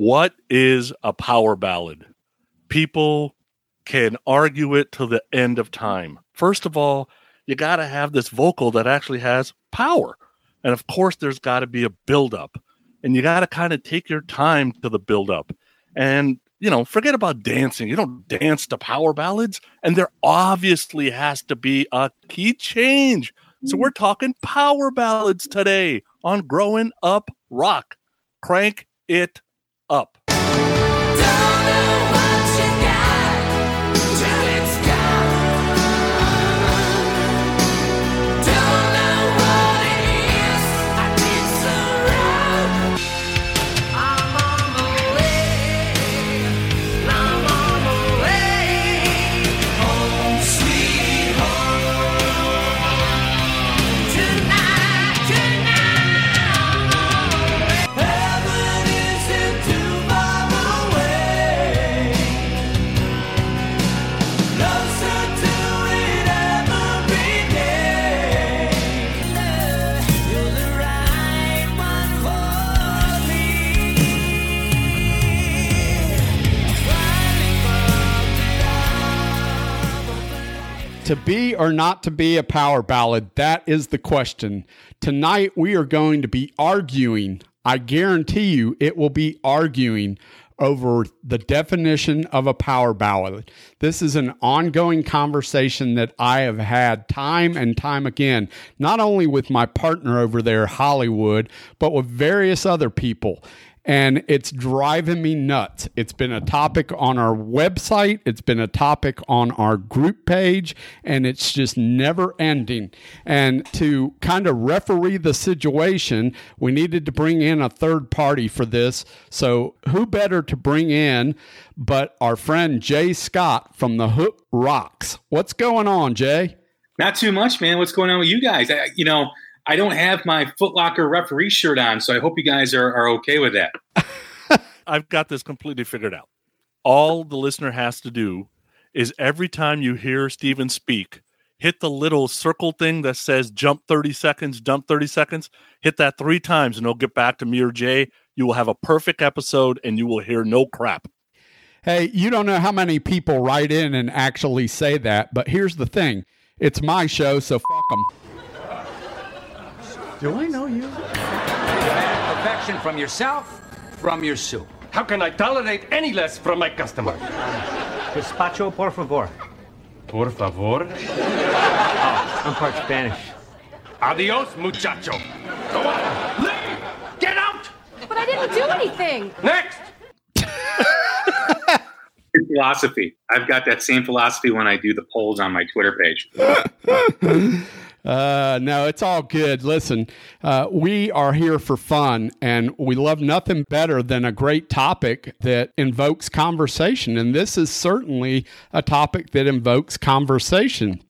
What is a power ballad? People can argue it to the end of time. First of all, you got to have this vocal that actually has power. And of course, there's got to be a buildup. And you got to kind of take your time to the buildup. And, you know, forget about dancing. You don't dance to power ballads. And there obviously has to be a key change. So we're talking power ballads today on Growing Up Rock. Crank it up. To be or not to be a power ballad, that is the question. Tonight we are going to be arguing. I guarantee you it will be arguing over the definition of a power ballad. This is an ongoing conversation that I have had time and time again, not only with my partner over there, Hollywood, but with various other people and it's driving me nuts. It's been a topic on our website, it's been a topic on our group page, and it's just never ending. And to kind of referee the situation, we needed to bring in a third party for this. So, who better to bring in but our friend Jay Scott from the Hook Rocks? What's going on, Jay? Not too much, man. What's going on with you guys? I, you know, I don't have my Footlocker referee shirt on, so I hope you guys are, are okay with that. I've got this completely figured out. All the listener has to do is every time you hear Steven speak, hit the little circle thing that says jump 30 seconds, jump 30 seconds. Hit that three times and it'll get back to me or Jay. You will have a perfect episode and you will hear no crap. Hey, you don't know how many people write in and actually say that, but here's the thing it's my show, so fuck them. Do I know you? Demand perfection from yourself, from your soup. How can I tolerate any less from my customer? Gazpacho, por favor. Por favor. Oh, I'm part Spanish. Adios, muchacho. Go on, leave! Get out! But I didn't do anything. Next! philosophy. I've got that same philosophy when I do the polls on my Twitter page. Uh, no, it's all good. Listen, uh, we are here for fun, and we love nothing better than a great topic that invokes conversation. And this is certainly a topic that invokes conversation.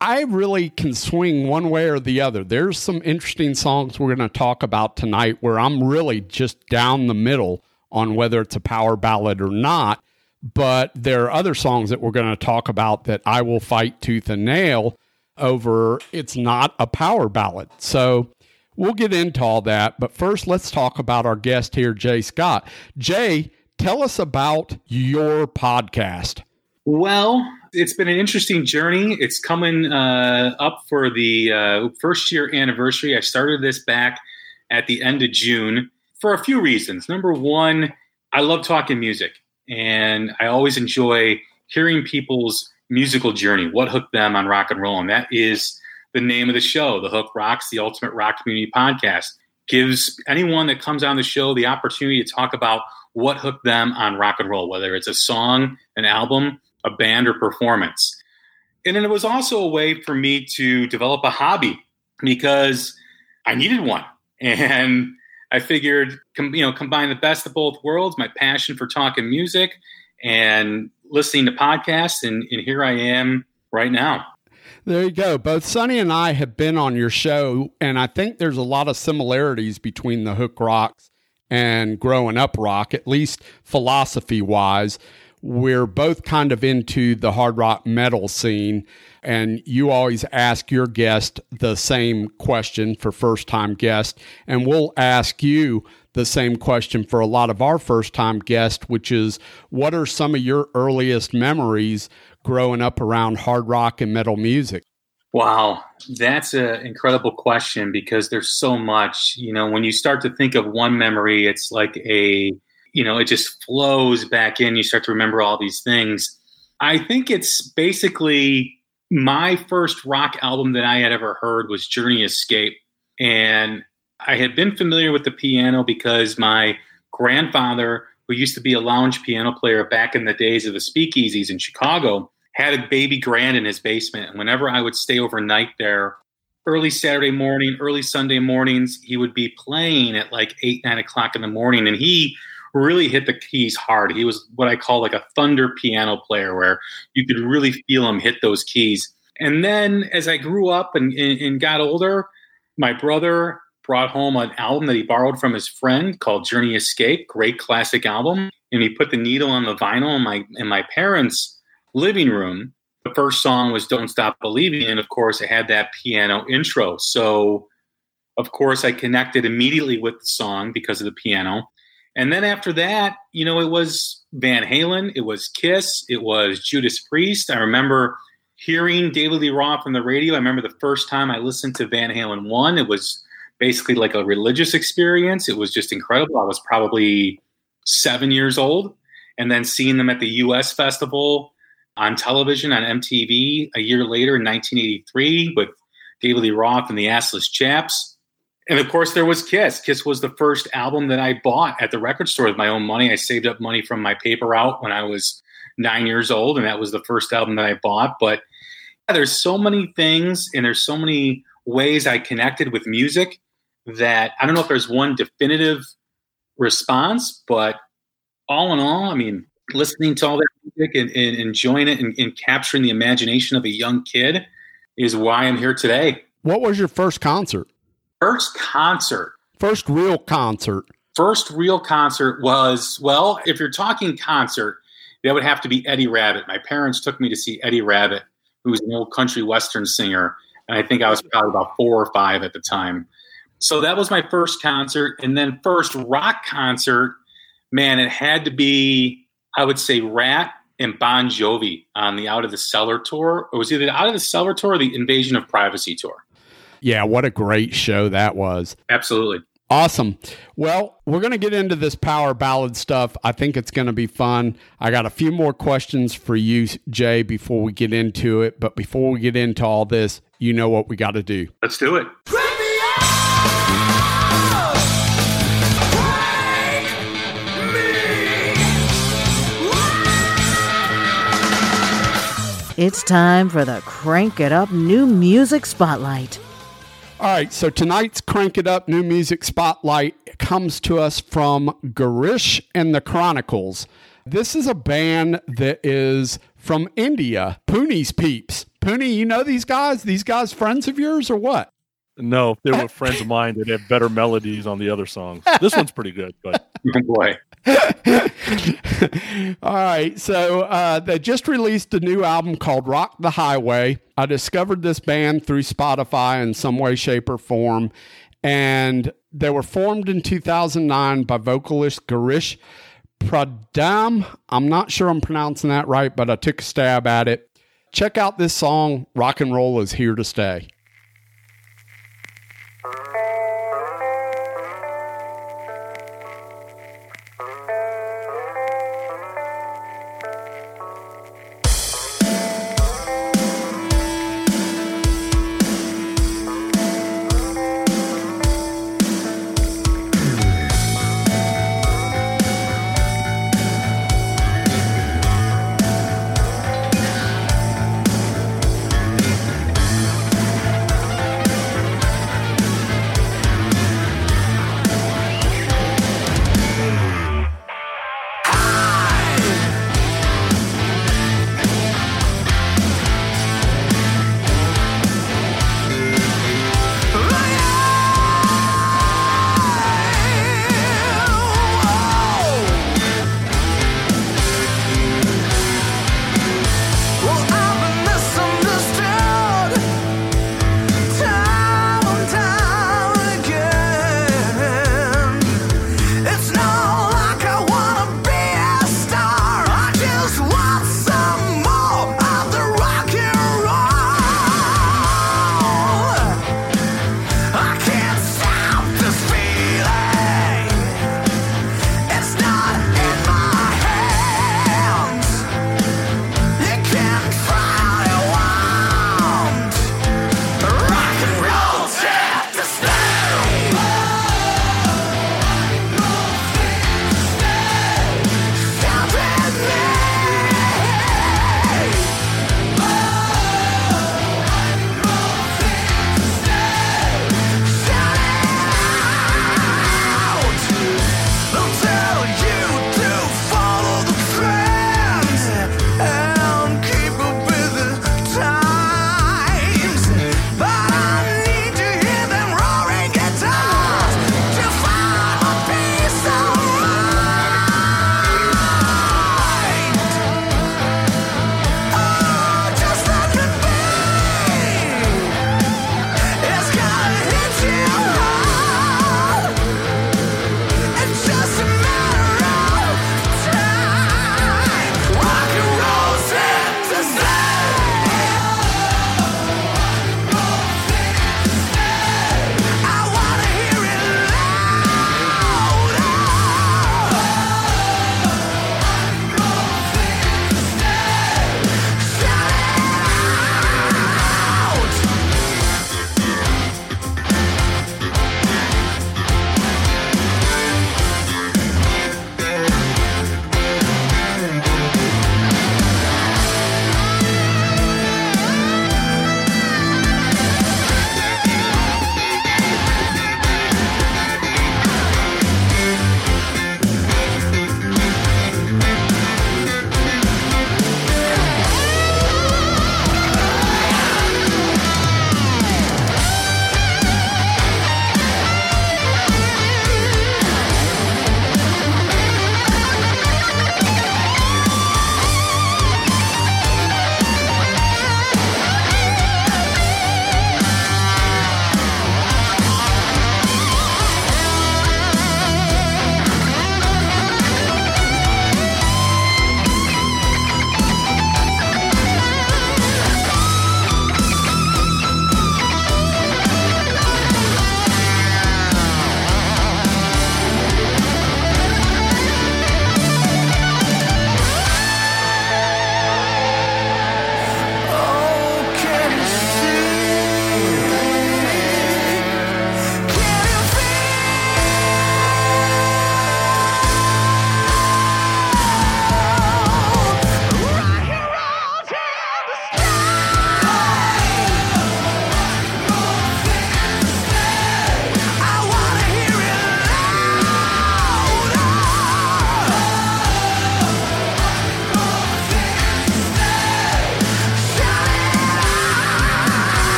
I really can swing one way or the other. There's some interesting songs we're going to talk about tonight where I'm really just down the middle on whether it's a power ballad or not. But there are other songs that we're going to talk about that I will fight tooth and nail over it's not a power ballad. So we'll get into all that. But first, let's talk about our guest here, Jay Scott. Jay, tell us about your podcast. Well, it's been an interesting journey. It's coming uh, up for the uh, first year anniversary. I started this back at the end of June for a few reasons. Number one, I love talking music, and I always enjoy hearing people's musical journey, what hooked them on rock and roll. And that is the name of the show, The Hook Rocks, the Ultimate Rock Community Podcast. Gives anyone that comes on the show the opportunity to talk about what hooked them on rock and roll, whether it's a song, an album, a band, or performance. And then it was also a way for me to develop a hobby because I needed one. And I figured, you know, combine the best of both worlds, my passion for talking music and listening to podcasts, and, and here I am right now. There you go. Both Sonny and I have been on your show, and I think there's a lot of similarities between the Hook Rocks and Growing Up Rock, at least philosophy wise. we're both kind of into the hard rock metal scene. And you always ask your guest the same question for first time guests. And we'll ask you the same question for a lot of our first time guests, which is what are some of your earliest memories growing up around hard rock and metal music? Wow, that's an incredible question because there's so much. You know, when you start to think of one memory, it's like a, you know, it just flows back in. You start to remember all these things. I think it's basically my first rock album that I had ever heard was Journey Escape. And I had been familiar with the piano because my grandfather, who used to be a lounge piano player back in the days of the speakeasies in Chicago, had a baby grand in his basement. And whenever I would stay overnight there, early Saturday morning, early Sunday mornings, he would be playing at like eight, nine o'clock in the morning. And he really hit the keys hard. He was what I call like a thunder piano player, where you could really feel him hit those keys. And then as I grew up and, and, and got older, my brother brought home an album that he borrowed from his friend called Journey Escape, great classic album. And he put the needle on the vinyl in my in my parents' living room. The first song was Don't Stop Believing. And of course, it had that piano intro. So, of course, I connected immediately with the song because of the piano. And then after that, you know, it was Van Halen, it was Kiss, it was Judas Priest. I remember hearing David Lee Roth on the radio. I remember the first time I listened to Van Halen 1, it was basically like a religious experience. It was just incredible. I was probably seven years old. And then seeing them at the US Festival on television on MTV a year later in 1983 with David Lee Roth and the Assless Chaps. And of course, there was Kiss. Kiss was the first album that I bought at the record store with my own money. I saved up money from my paper route when I was nine years old, and that was the first album that I bought. But yeah, there's so many things, and there's so many ways I connected with music that I don't know if there's one definitive response, but all in all, I mean, listening to all that music and, and enjoying it and, and capturing the imagination of a young kid is why I'm here today. What was your first concert? First concert. First real concert. First real concert was, well, if you're talking concert, that would have to be Eddie Rabbitt. My parents took me to see Eddie Rabbitt, who was an old country western singer. And I think I was probably about four or five at the time. So that was my first concert. And then first rock concert, man, it had to be I would say Ratt and Bon Jovi on the Out of the Cellar tour. It was either the Out of the Cellar tour or the Invasion of Privacy tour. Yeah, what a great show that was. Absolutely. Awesome. Well, we're going to get into this power ballad stuff. I think it's going to be fun. I got a few more questions for you, Jay, before we get into it. But before we get into all this, you know what we got to do. Let's do it. It's time for the Crank It Up New Music Spotlight. All right, so tonight's Crank It Up New Music Spotlight comes to us from Girish and the Chronicles. This is a band that is from India, Pooney's Peeps. Pooney, you know these guys? These guys friends of yours or what? No, they were friends of mine that had better melodies on the other songs. This one's pretty good, but boy. All right. So uh, they just released a new album called Rock the Highway. I discovered this band through Spotify in some way, shape, or form. And they were formed in 2009 by vocalist Girish Pradhan. I'm not sure I'm pronouncing that right, but I took a stab at it. Check out this song, Rock and Roll is Here to Stay.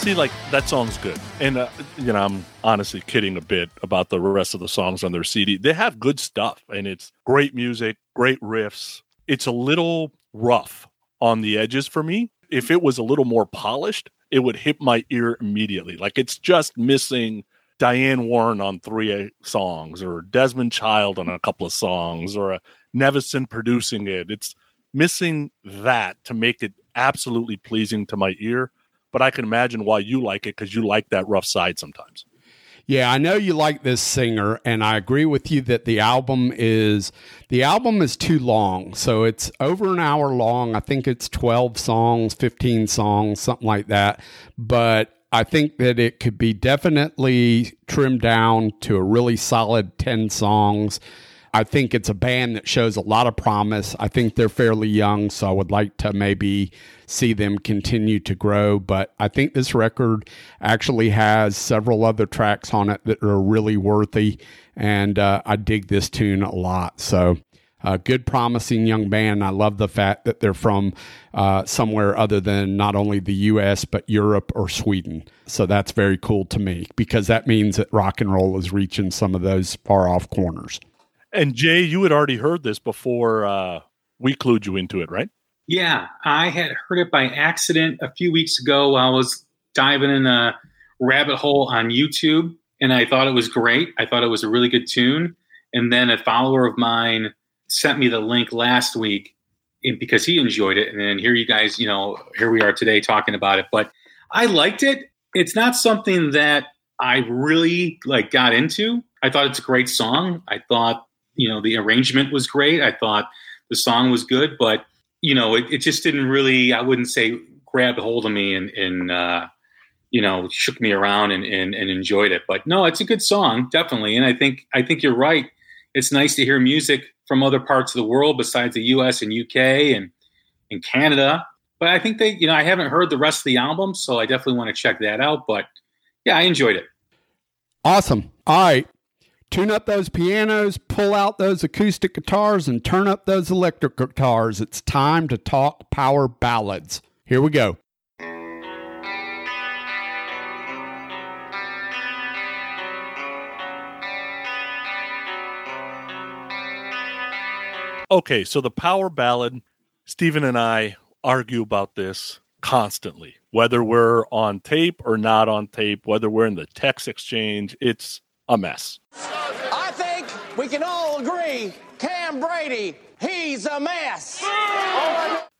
See, like that song's good, and uh, you know, I'm honestly kidding a bit about the rest of the songs on their CD. They have good stuff, and it's great music, great riffs. It's a little rough on the edges for me. If it was a little more polished, it would hit my ear immediately. Like it's just missing Diane Warren on three songs, or Desmond Child on a couple of songs, or a Nevison producing it. It's missing that to make it absolutely pleasing to my ear but I can imagine why you like it because you like that rough side sometimes. Yeah, I know you like this singer, and I agree with you that the album is the album is too long. So it's over an hour long. I think it's twelve songs, fifteen songs, something like that. But I think that it could be definitely trimmed down to a really solid ten songs. I think it's a band that shows a lot of promise. I think they're fairly young, so I would like to maybe see them continue to grow. But I think this record actually has several other tracks on it that are really worthy, and uh, I dig this tune a lot. So. A good, promising young band. I love the fact that they're from uh, somewhere other than not only the U.S. but Europe or Sweden. So that's very cool to me because that means that rock and roll is reaching some of those far off corners. And Jay, you had already heard this before uh, we clued you into it, right? Yeah, I had heard it by accident a few weeks ago. While I was diving in a rabbit hole on YouTube, and I thought it was great. I thought it was a really good tune. And then a follower of mine sent me the link last week because he enjoyed it. And then here you guys, you know, here we are today talking about it. But I liked it. It's not something that I really like got into. I thought it's a great song. I thought you know the arrangement was great. I thought the song was good, but you know it, it just didn't really. I wouldn't say grabbed hold of me and, and uh, you know shook me around and, and, and enjoyed it. But no, it's a good song, definitely. And I think I think you're right. It's nice to hear music from other parts of the world besides the U.S. and U.K. and and Canada. But I think they, you know, I haven't heard the rest of the album, so I definitely want to check that out. But yeah, I enjoyed it. Awesome. All right tune up those pianos, pull out those acoustic guitars, and turn up those electric guitars. It's time to talk power ballads. Here we go. Okay, so the power ballad, Stephen and I argue about this constantly, whether we're on tape or not on tape, whether we're in the text exchange. It's a mess. I think we can all agree Cam Brady, he's a mess.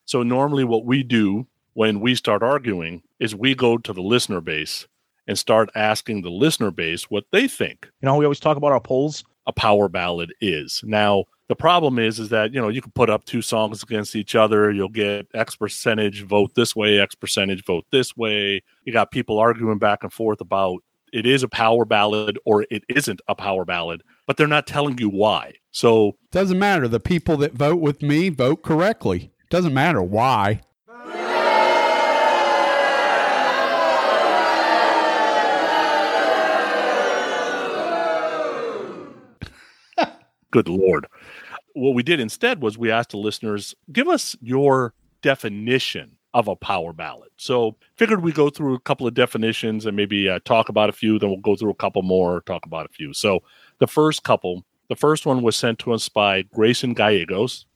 So, normally, what we do when we start arguing is we go to the listener base and start asking the listener base what they think. You know, we always talk about our polls. A power ballad is. Now, the problem is, is that you know you can put up two songs against each other. You'll get X percentage vote this way, X percentage vote this way. You got people arguing back and forth about it is a power ballad or it isn't a power ballad, but they're not telling you why. So doesn't matter. The people that vote with me vote correctly. Doesn't matter why. Good lord. What we did instead was we asked the listeners, give us your definition of a power ballad. So figured we go through a couple of definitions and maybe uh, talk about a few. Then we'll go through a couple more, talk about a few. So the first couple, the first one was sent to us by Grayson Gallegos,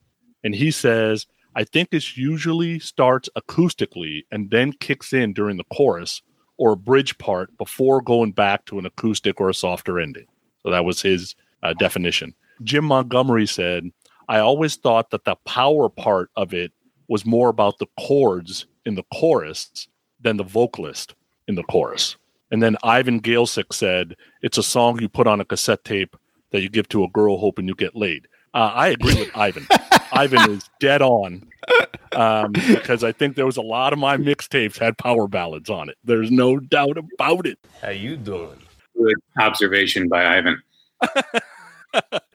and he says, "I think this usually starts acoustically and then kicks in during the chorus or bridge part before going back to an acoustic or a softer ending." So that was his uh, definition. Jim Montgomery said, "I always thought that the power part of it." was more about the chords in the chorus than the vocalist in the chorus. And then Ivan Galesick said, It's a song you put on a cassette tape that you give to a girl hoping you get laid. Uh, I agree with Ivan. Ivan is dead on um, because I think there was a lot of my mixtapes had power ballads on it. There's no doubt about it. How you doing? Good observation by Ivan.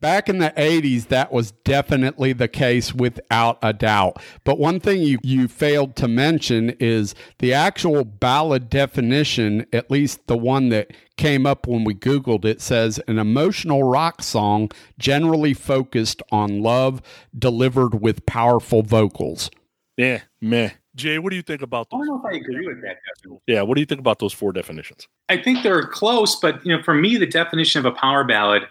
Back in the 80s, that was definitely the case without a doubt. But one thing you, you failed to mention is the actual ballad definition, at least the one that came up when we Googled it, says an emotional rock song generally focused on love delivered with powerful vocals. Yeah, meh. Jay, what do you think about I don't know if I agree with that. definition. Yeah, what do you think about those four definitions? I think they're close, but you know, for me, the definition of a power ballad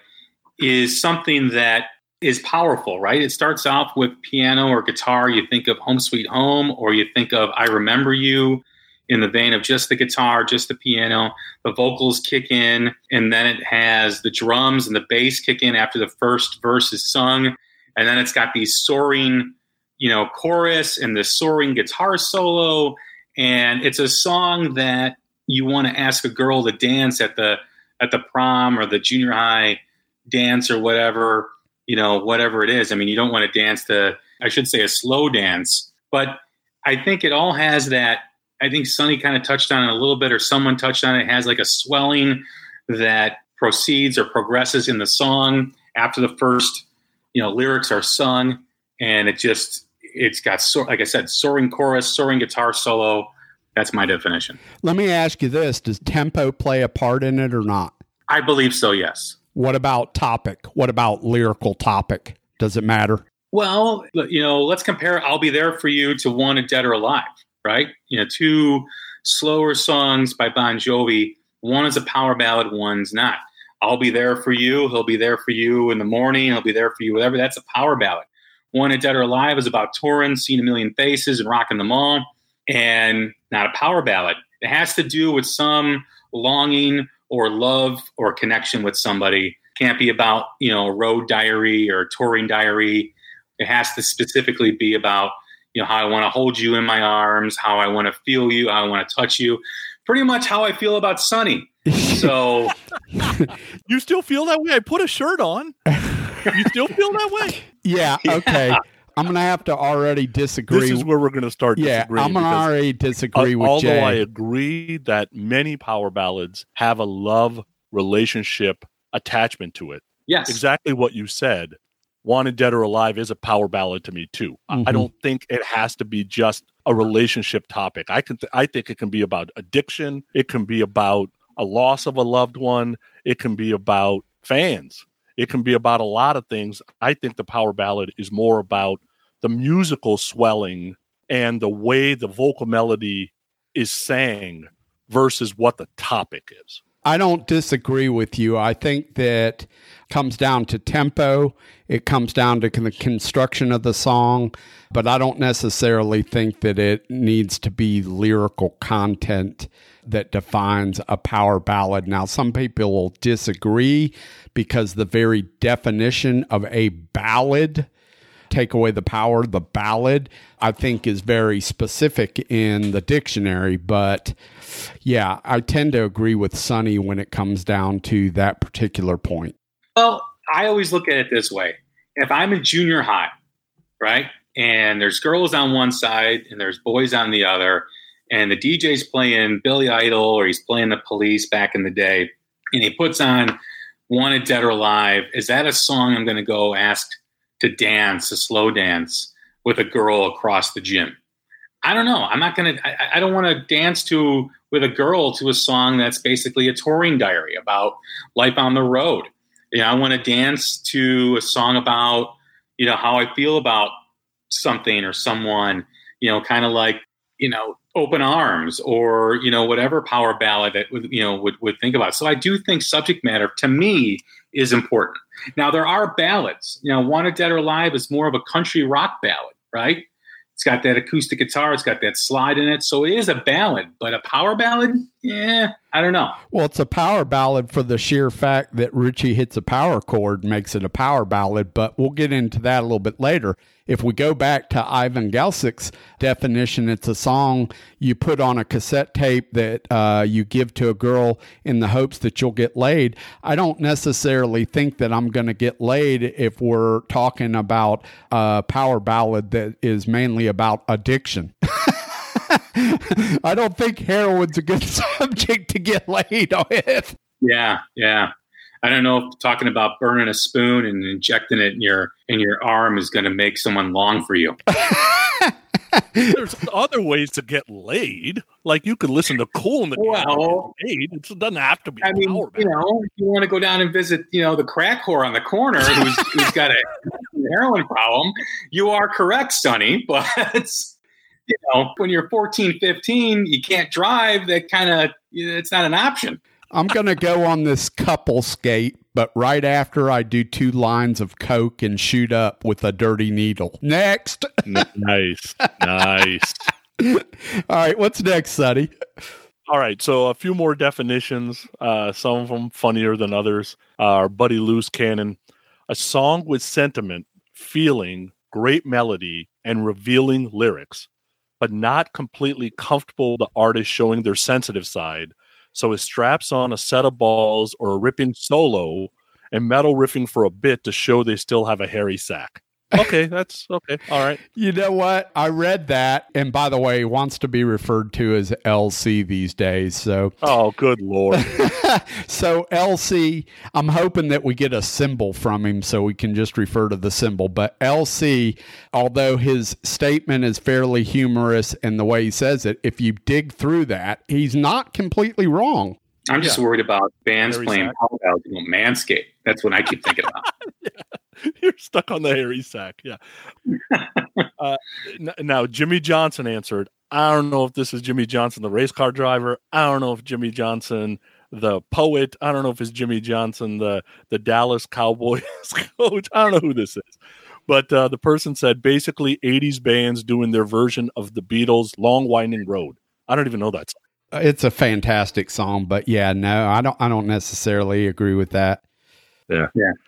is something that is powerful, right? It starts off with piano or guitar. You think of Home Sweet Home, or you think of I Remember You in the vein of just the guitar, just the piano. The vocals kick in, and then it has the drums and the bass kick in after the first verse is sung. And then it's got these soaring, you know, chorus and the soaring guitar solo. And it's a song that you want to ask a girl to dance at the at the prom or the junior high dance or whatever you know whatever it is. I mean you don't want to dance to i should say a slow dance but i think it all has that i think sonny kind of touched on it a little bit or someone touched on it, it has like a swelling that proceeds or progresses in the song after the first you know lyrics are sung. And it just it's got so like i said soaring chorus soaring guitar solo. That's my definition. Let me ask you this. Does tempo play a part in it or not? i believe so yes What about topic? What about lyrical topic? Does it matter? Well, you know, let's compare I'll Be There For You to Wanted Dead or Alive, right? You know, two slower songs by Bon Jovi. One is a power ballad, one's not. I'll Be There For You, He'll Be There For You in the morning, He'll Be There For You, whatever. That's a power ballad. Wanted Dead or Alive is about touring, seeing a million faces, and rocking them all, and not a power ballad. It has to do with some longing or love or connection with somebody. Can't be about, you know, a road diary or a touring diary. It has to specifically be about, you know, how I want to hold you in my arms, how I want to feel you, how I want to touch you. Pretty much how I feel about Sonny. So You still feel that way? I put a shirt on. You still feel that way? Yeah, okay. I'm going to have to already disagree. This is where we're going to start yeah. I'm going to already disagree uh, with although Jay. I agree that many power ballads have a love relationship attachment to it. yes. Exactly what you said. Wanted Dead or Alive is a power ballad to me too. I- I don't think it has to be just a relationship topic. I can th- I think it can be about addiction, it can be about a loss of a loved one, it can be about fans. It can be about a lot of things. I think the power ballad is more about the musical swelling and the way the vocal melody is sang versus what the topic is. I don't disagree with you. I think that comes down to tempo. It comes down to the construction of the song, but I don't necessarily think that it needs to be lyrical content that defines a power ballad. Now, some people will disagree because the very definition of a ballad take away the power, the ballad, I think is very specific in the dictionary. But yeah, I tend to agree with Sonny when it comes down to that particular point. Well, I always look at it this way. If I'm in junior high, right, and there's girls on one side and there's boys on the other, and the DJ's playing Billy Idol or he's playing the police back in the day, and he puts on Wanted Dead or Alive, is that a song I'm going to go ask to dance, a slow dance with a girl across the gym? I don't know. I'm not going to, I, I don't want to dance to with a girl to a song that's basically a touring diary about life on the road you know, I want to dance to a song about, you know, how I feel about something or someone, you know, kind of like, you know, open arms or, you know, whatever power ballad that you know, would, would think about. So I do think subject matter to me is important. Now there are ballads, you know, Wanted Dead or Alive is more of a country rock ballad, right? It's got that acoustic guitar, it's got that slide in it. So it is a ballad, but a power ballad, yeah, I don't know. Well, it's a power ballad for the sheer fact that Richie hits a power chord makes it a power ballad, but we'll get into that a little bit later. If we go back to Ivan Galsik's definition, it's a song you put on a cassette tape that uh, you give to a girl in the hopes that you'll get laid. I don't necessarily think that I'm going to get laid if we're talking about a power ballad that is mainly about addiction. I don't think heroin's a good subject to get laid with. Yeah, yeah. I don't know if talking about burning a spoon and injecting it in your in your arm is going to make someone long for you. There's other ways to get laid. Like you could listen to Cool in the Well- laid. It doesn't have to be I mean, power you know, if you want to go down and visit, you know, the crack whore on the corner who's who's got a heroin problem, you are correct, Sonny. But you know, when you're 14, 15, you can't drive. That kind of it's not an option. I'm going to go on this couple skate, but right after I do two lines of coke and shoot up with a dirty needle. Next. nice, nice. All right, what's next, Sonny? All right, so a few more definitions. Uh, some of them funnier than others. Uh, our buddy Loose Cannon, a song with sentiment, feeling, great melody, and revealing lyrics, but not completely comfortable the artist showing their sensitive side. So it straps on a set of balls or a ripping solo and metal riffing for a bit to show they still have a hairy sack. Okay, that's okay. All right. You know what? I read that, and by the way, wants to be referred to as LC these days. So, oh, good lord. so LC, I'm hoping that we get a symbol from him so we can just refer to the symbol. But LC, although his statement is fairly humorous in the way he says it, if you dig through that, he's not completely wrong. I'm just Yeah. worried about bands Hairy playing sack. Power you know, Manscaped. That's what I keep thinking about. You're stuck on the hairy sack. Yeah. uh, n- now, Jimmy Johnson answered. I don't know if this is Jimmy Johnson, the race car driver. I don't know if Jimmy Johnson, the poet. I don't know if it's Jimmy Johnson, the the Dallas Cowboys coach. I don't know who this is. But uh, the person said basically 80s bands doing their version of the Beatles' Long Winding Road. I don't even know that song. It's a fantastic song, but yeah, no, I don't. I don't necessarily agree with that.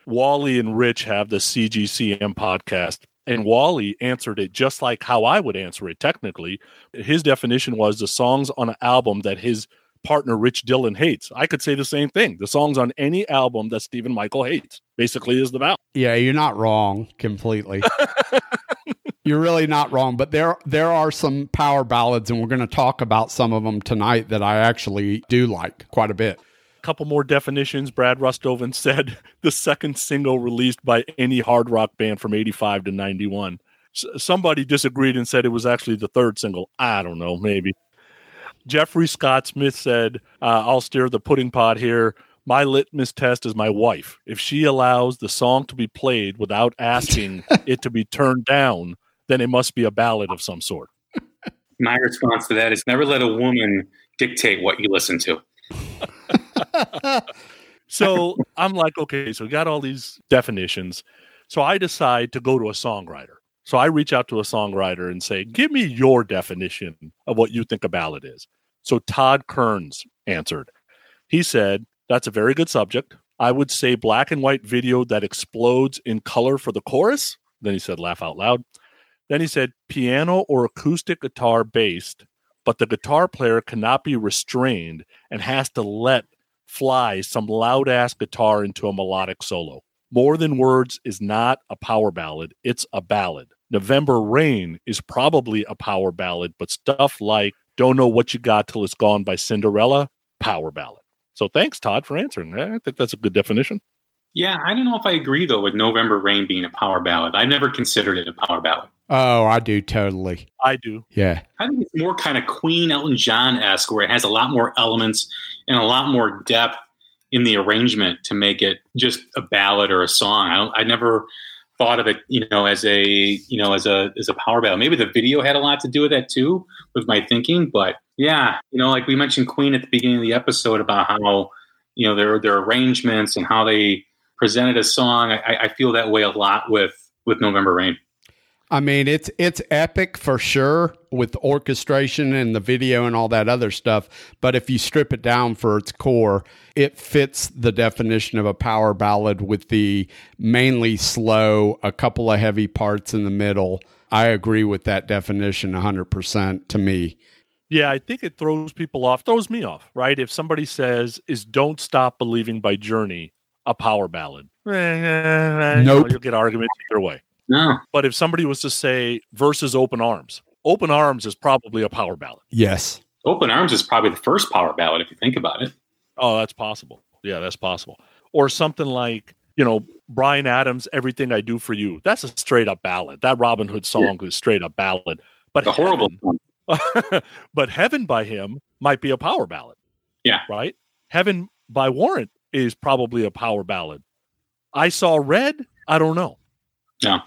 Wally and Rich have the CGCM podcast, and Wally answered it just like how I would answer it technically. His definition was the songs on an album that his partner Rich Dillon hates. I could say the same thing. The songs on any album that Stephen Michael hates basically is the ballad. Yeah, you're not wrong completely. you're really not wrong, but there there are some power ballads, and we're going to talk about some of them tonight that I actually do like quite a bit. Couple more definitions. Brad Rustoven said the second single released by any hard rock band from 85 to 91. S- somebody disagreed and said it was actually the third single. I don't know, maybe. Jeffrey Scott Smith said, uh, I'll steer the pudding pot here. My litmus test is my wife. If she allows the song to be played without asking it to be turned down, then it must be a ballad of some sort. My response to that is never let a woman dictate what you listen to. So I'm like, okay, so we got all these definitions. So I decide to go to a songwriter. So I reach out to a songwriter and say, give me your definition of what you think a ballad is. So Todd Kerns answered. He said, that's a very good subject. I would say black and white video that explodes in color for the chorus. Then he said, laugh out loud. Then he said, piano or acoustic guitar based, but the guitar player cannot be restrained and has to let fly some loud ass guitar into a melodic solo. More Than Words is not a power ballad, it's a ballad. November Rain is probably a power ballad, but stuff like Don't Know What You Got Till It's Gone by Cinderella, power ballad. So thanks, Todd, for answering. I think that's a good definition. Yeah, I don't know if I agree though with November Rain being a power ballad. I've never considered it a power ballad. Oh, I do totally. I do. Yeah. I think it's more kind of Queen Elton John esque, where it has a lot more elements and a lot more depth in the arrangement to make it just a ballad or a song. I, I never thought of it, you know, as a you know as a as a power ballad. Maybe the video had a lot to do with that too, with my thinking. But yeah, you know, like we mentioned Queen at the beginning of the episode about how you know their their arrangements and how they presented a song. I, I feel that way a lot with with November Rain. I mean, it's it's epic for sure with the orchestration and the video and all that other stuff. But if you strip it down for its core, it fits the definition of a power ballad with the mainly slow, a couple of heavy parts in the middle. I agree with that definition 100% to me. Yeah, I think it throws people off, throws me off, right? If somebody says, is Don't Stop Believing by Journey a power ballad? Eh, eh, you know, Nope. you'll get arguments either way. No, But if somebody was to say versus Open Arms, Open Arms is probably a power ballad. Yes. Open Arms is probably the first power ballad if you think about it. Oh, that's possible. Yeah, that's possible. Or something like, you know, Bryan Adams, Everything I Do for You. That's a straight up ballad. That Robin Hood song is straight up ballad. But The horrible Heaven- song. but Heaven by him might be a power ballad. Yeah. Right? Heaven by Warrant is probably a power ballad. I saw red. I don't know. No,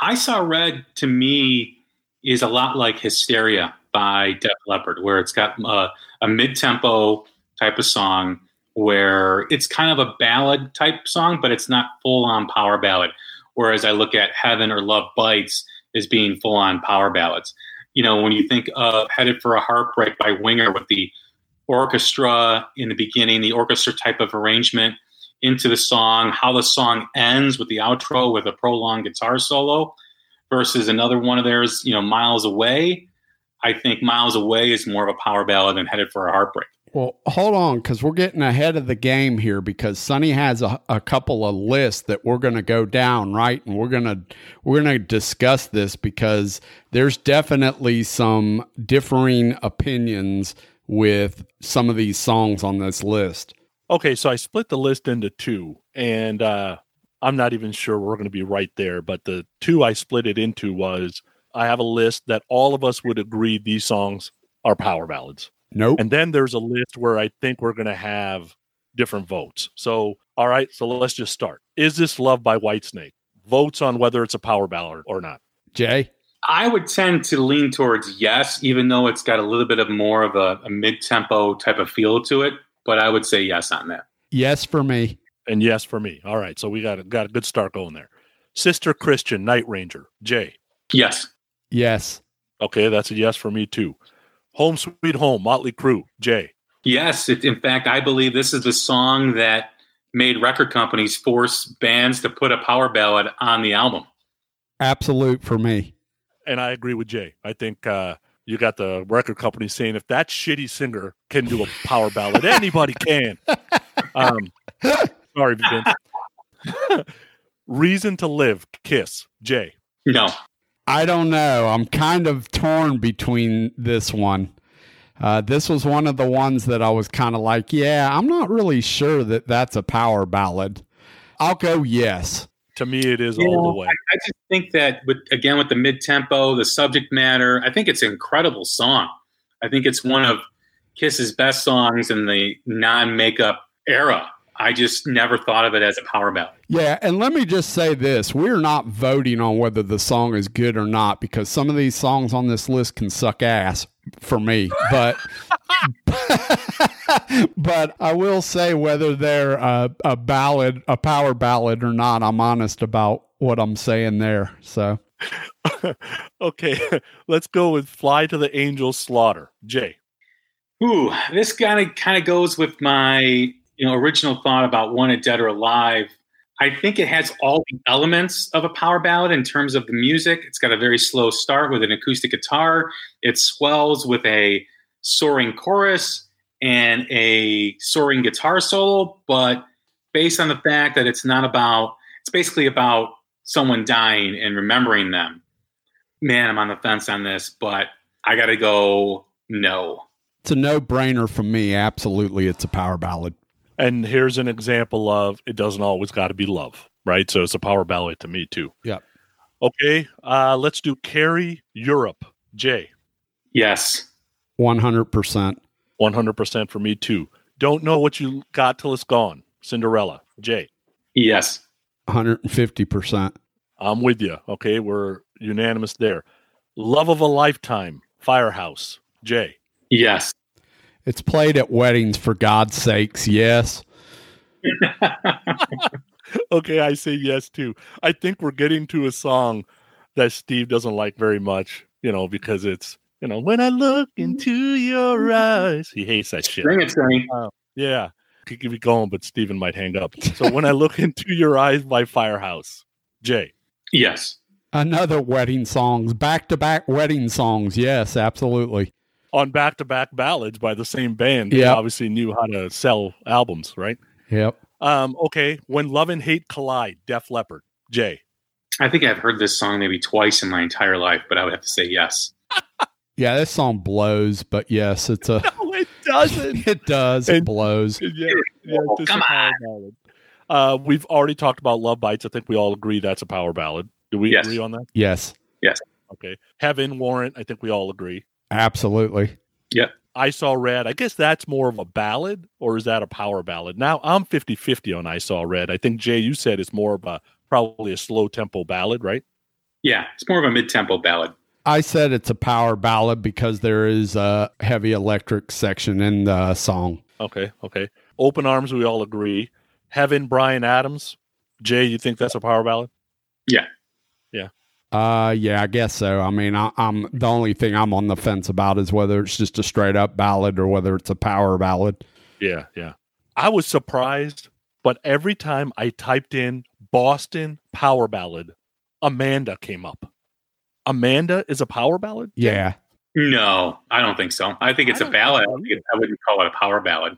I saw red. To me, is a lot like Hysteria by Def Leppard, where it's got uh, a mid tempo type of song where it's kind of a ballad type song, but it's not full on power ballad. Whereas I look at Heaven or Love Bites as being full on power ballads. You know, when you think of Headed for a Heartbreak by Winger with the orchestra in the beginning, the orchestra type of arrangement into the song, how the song ends with the outro with a prolonged guitar solo versus another one of theirs, you know, Miles Away. I think Miles Away is more of a power ballad than Headed for a Heartbreak. Well, hold on, because we're getting ahead of the game here. Because Sonny has a, a couple of lists that we're going to go down, right? And we're gonna we're gonna discuss this because there's definitely some differing opinions with some of these songs on this list. Okay, so I split the list into two, and uh, I'm not even sure we're going to be right there. But the two I split it into was I have a list that all of us would agree these songs are power ballads. Nope. And then there's a list where I think we're going to have different votes. So, all right, so let's just start. Is this Love by Whitesnake? Votes on whether it's a power ballad or not. Jay? I would tend to lean towards yes, even though it's got a little bit of more of a, a mid tempo type of feel to it. But I would say yes on that. Yes for me. And yes for me. All right, so we got a, got a good start going there. Sister Christian, Night Ranger, Jay. Yes. Yes. Okay, that's a yes for me too. Home Sweet Home, Motley Crue, Jay. Yes, it, in fact, I believe this is the song that made record companies force bands to put a power ballad on the album. Absolute for me. And I agree with Jay. I think uh, you got the record company saying if that shitty singer can do a power ballad, anybody can. Um, sorry, Vince. Reason to Live, Kiss, Jay. No. I don't know. I'm kind of torn between this one. Uh, this was one of the ones that I was kind of like, yeah, I'm not really sure that that's a power ballad. I'll go yes. To me, it is all the way. I, I just think that with again with the mid tempo, the subject matter, I think it's an incredible song. I think it's one of Kiss's best songs in the non makeup era. I just never thought of it as a power ballad. Yeah, and let me just say this: we're not voting on whether the song is good or not because some of these songs on this list can suck ass for me. But but I will say whether they're a, a ballad, a power ballad or not. I'm honest about what I'm saying there. So okay, let's go with "Fly to the Angels Slaughter." Jay. Ooh, this kind of kind of goes with my you know original thought about "Wanted Dead or Alive." I think it has all the elements of a power ballad in terms of the music. It's got a very slow start with an acoustic guitar. It swells with a soaring chorus and a soaring guitar solo, but based on the fact that it's not about, it's basically about someone dying and remembering them. Man, I'm on the fence on this, but I got to go no. It's a no brainer for me. Absolutely, it's a power ballad. And here's an example of it doesn't always got to be love, right? So it's a power ballad to me too. Yeah. Okay, uh, let's do Carrie Europe. Jay. Yes. 100%. 100% for me too. Don't know what you got till it's gone. Cinderella. Jay. Yes. 150%. I'm with you. Okay, we're unanimous there. Love of a lifetime. Firehouse. Jay. Yes. It's played at weddings for God's sakes. Yes. okay, I say yes too. I think we're getting to a song that Steve doesn't like very much, you know, because it's, you know, when I look into your eyes. He hates that shit. Bring it, Sonny. Uh, yeah. Could keep it going, but Steven might hang up. So when I look into your eyes by Firehouse. Jay. Yes. Another wedding songs, back to back wedding songs. Yes, absolutely. On back to back ballads by the same band. Yeah. obviously knew how to sell albums, right? Yep. Um, okay. When love and hate collide, Def Leppard. Jay. I think I've heard this song maybe twice in my entire life, but I would have to say yes. Yeah, this song blows, but yes, it's a. No, it doesn't. it does. It blows. yeah, yeah, Oh, it's a come power ballad. Uh, we've already talked about Love Bites. I think we all agree that's a power ballad. Do we Yes. agree on that? Yes, Yes. Okay. Heaven Warrant. I think we all agree. absolutely. Yep. I Saw Red. I guess that's more of a ballad, or is that a power ballad? Now I'm 50 50 on I Saw Red. I think, Jay, you said it's more of a probably a slow tempo ballad, right? Yeah, it's more of a mid tempo ballad. I said it's a power ballad because there is a heavy electric section in the song. Okay, okay. Open Arms, we all agree. Heaven, Bryan Adams. Jay, you think that's a power ballad? Yeah. Yeah. Uh, yeah, I guess so. I mean, I, I'm the only thing I'm on the fence about is whether it's just a straight up ballad or whether it's a power ballad. Yeah, yeah. I was surprised, but every time I typed in Boston power ballad, Amanda came up. Amanda is a power ballad? Yeah. No, I don't think so. I think it's I a ballad. I, know. don't think it- I wouldn't call it a power ballad.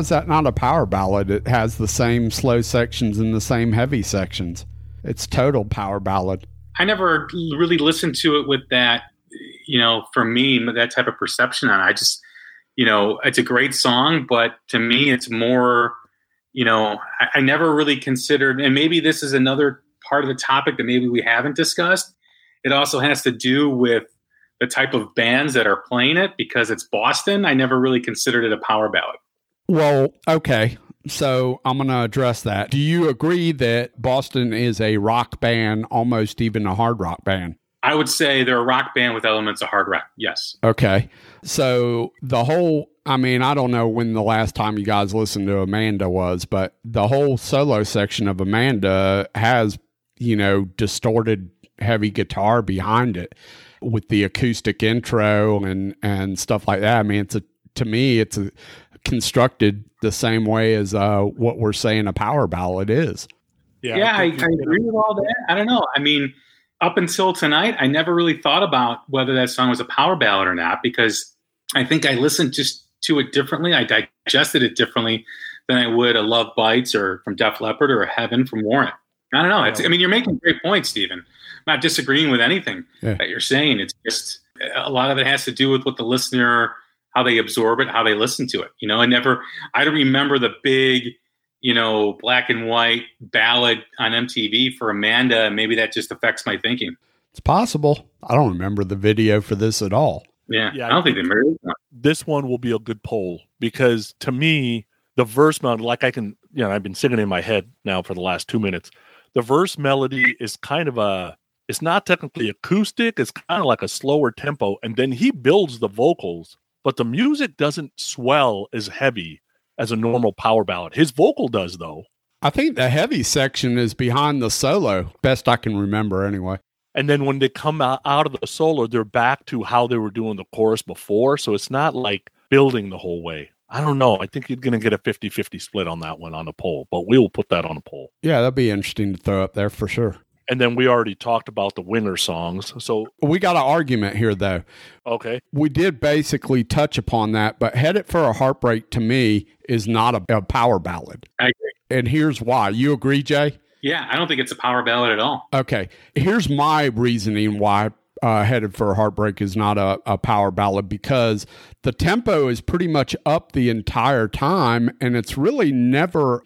Is that not a power ballad? It has the same slow sections and the same heavy sections. It's total power ballad. I never really listened to it with that, you know, for me, that type of perception on it. I just, you know, it's a great song, but to me, it's more you know, I, I never really considered, and maybe this is another part of the topic that maybe we haven't discussed. It also has to do with the type of bands that are playing it because it's Boston. I never really considered it a power ballad. Well, okay. So I'm going to address that. Do you agree that Boston is a rock band, almost even a hard rock band? I would say they're a rock band with elements of hard rock. Yes. Okay. So the whole, I mean, I don't know when the last time you guys listened to Amanda was, but the whole solo section of Amanda has, you know, distorted heavy guitar behind it with the acoustic intro and and stuff like that. I mean, it's a to me, it's a, constructed the same way as uh, what we're saying a power ballad is. Yeah, yeah I, I, I agree with all that. I don't know. I mean, up until tonight, I never really thought about whether that song was a power ballad or not because I think I listened just to it differently. I digested it differently than I would a Love Bites or from Def Leppard or a Heaven from Warrant. I don't know. It's, I mean, you're making great points, Stephen. I'm not disagreeing with anything yeah. that you're saying. It's just a lot of it has to do with what the listener, how they absorb it, how they listen to it. You know, I never, I don't remember the big, you know, black and white ballad on MTV for Amanda. Maybe that just affects my thinking. It's possible. I don't remember the video for this at all. Yeah, yeah I don't think they made This one will be a good poll because to me, the verse melody, like I can, you know, I've been singing in my head now for the last two minutes. The verse melody is kind of a it's not technically acoustic it's kind of like a slower tempo and then he builds the vocals but the music doesn't swell as heavy as a normal power ballad his vocal does though i think the heavy section is behind the solo best i can remember anyway and then when they come out, out of the solo they're back to how they were doing the chorus before so it's not like building the whole way I don't know. I think you're going to get a 50 50 split on that one on the poll, but we will put that on a poll. Yeah, that'd be interesting to throw up there for sure. And then we already talked about the Winger songs. So we got an argument here, though. Okay. We did basically touch upon that, but Headed for a Heartbreak to me is not a, a power ballad. I agree. And here's why. You agree, Jay? Yeah, I don't think it's a power ballad at all. Okay. Here's my reasoning why uh, Headed for a Heartbreak is not a, a power ballad because the tempo is pretty much up the entire time and it's really never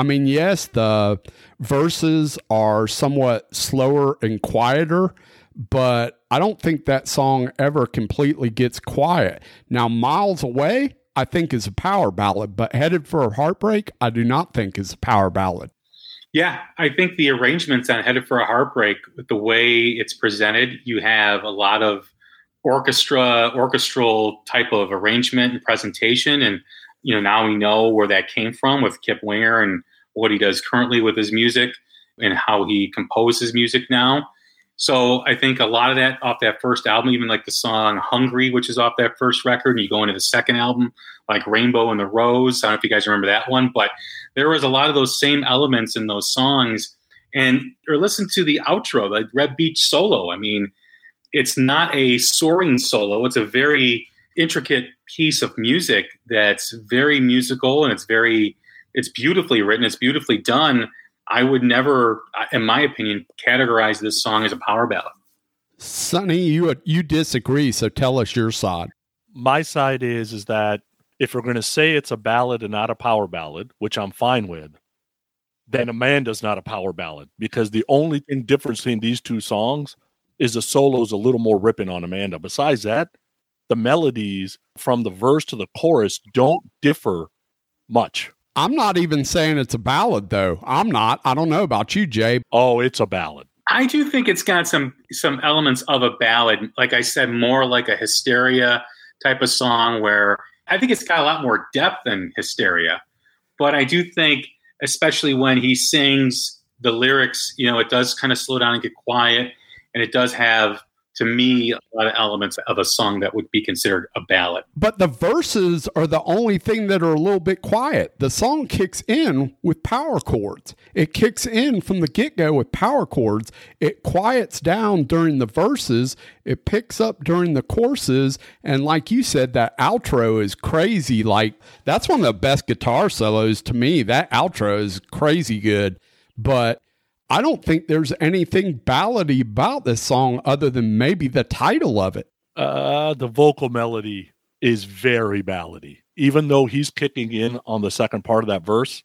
I mean, yes, the verses are somewhat slower and quieter, but I don't think that song ever completely gets quiet. Now, Miles Away, I think is a power ballad, but Headed for a Heartbreak, I do not think is a power ballad. Yeah, I think the arrangements on Headed for a Heartbreak, with the way it's presented, you have a lot of orchestra, orchestral type of arrangement and presentation. And, you know, now we know where that came from with Kip Winger and what he does currently with his music and how he composes music now. So I think a lot of that off that first album, even like the song Hungry, which is off that first record, and you go into the second album, like Rainbow in the Rose. I don't know if you guys remember that one, but there was a lot of those same elements in those songs. And or listen to the outro, the Reb Beach solo. I mean, it's not a soaring solo, it's a very intricate piece of music that's very musical and it's very it's beautifully written, it's beautifully done. I would never, in my opinion, categorize this song as a power ballad. Sonny, you you disagree, so tell us your side. My side is is that if we're going to say it's a ballad and not a power ballad, which I'm fine with, then Amanda's not a power ballad because the only thing different between these two songs is the solo's a little more ripping on Amanda. Besides that, the melodies from the verse to the chorus don't differ much. I'm not even saying it's a ballad though. I'm not. I don't know about you, Jay. Oh, it's a ballad. I do think it's got some some elements of a ballad. Like I said, more like a hysteria type of song where I think it's got a lot more depth than hysteria. But I do think, especially when he sings the lyrics, you know, it does kind of slow down and get quiet, and it does have to me a lot of elements of a song that would be considered a ballad. But the verses are the only thing that are a little bit quiet. The song kicks in with power chords. It kicks in from the get go with power chords. It quiets down during the verses. It picks up during the courses. And like you said, that outro is crazy. Like, that's one of the best guitar solos to me. That outro is crazy good. But I don't think there's anything ballady about this song other than maybe the title of it. Uh, the vocal melody is very ballady. Even though he's kicking in on the second part of that verse,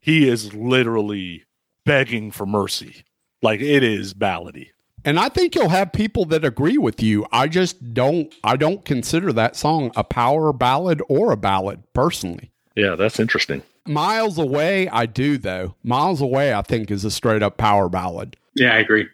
he is literally begging for mercy. Like it is ballady. And I think you'll have people that agree with you. I just don't I don't consider that song a power ballad or a ballad personally. Yeah, that's interesting. Miles Away, I do though. Miles Away, I think, is a straight up power ballad. Yeah, I agree.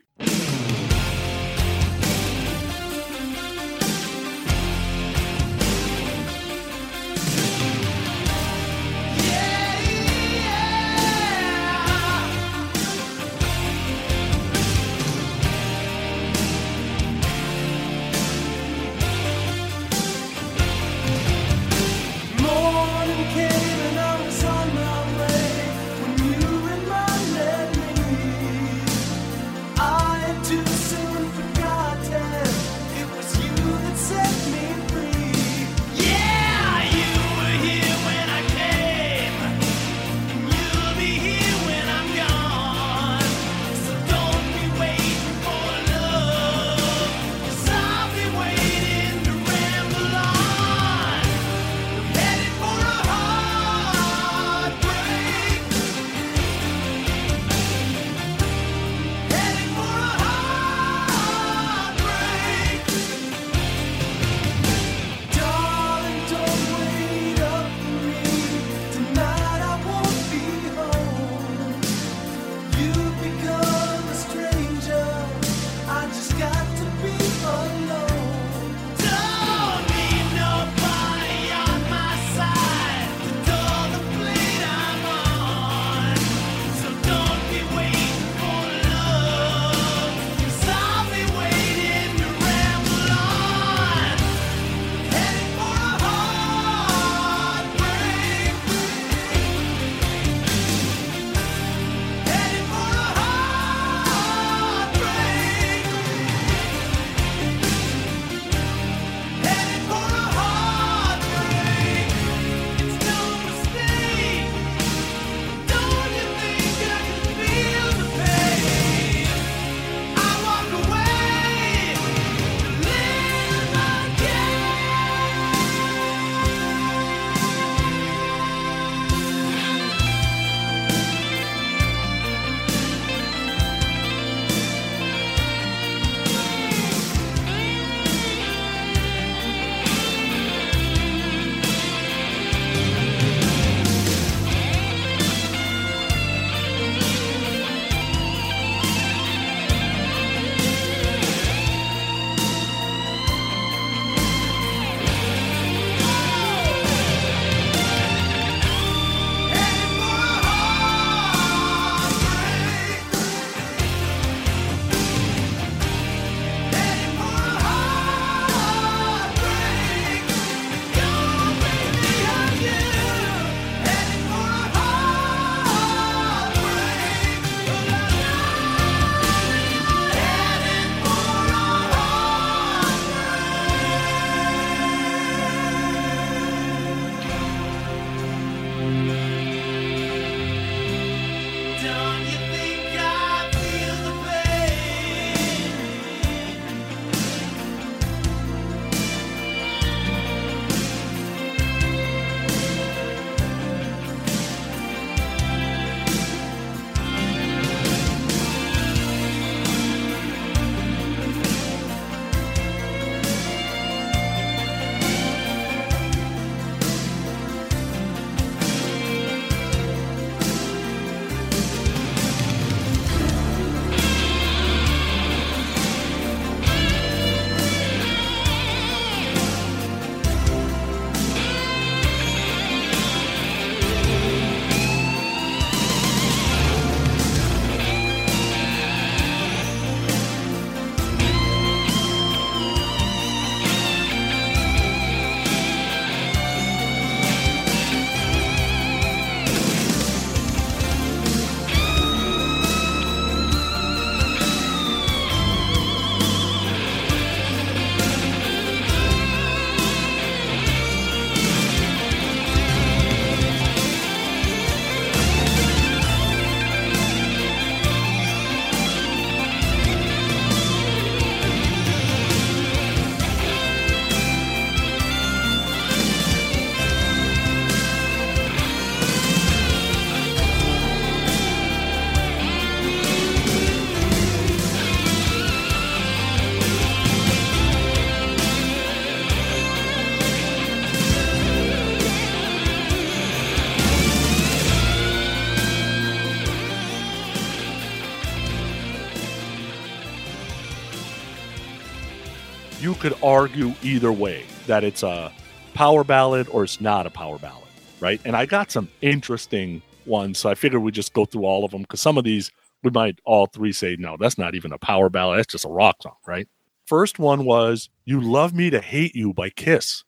Could argue either way that it's a power ballad or it's not a power ballad, right? And I got some interesting ones, so I figured we'd just go through all of them because some of these we might all three say, no, that's not even a power ballad. That's just a rock song, right? First one was You Love Me to Hate You by Kiss.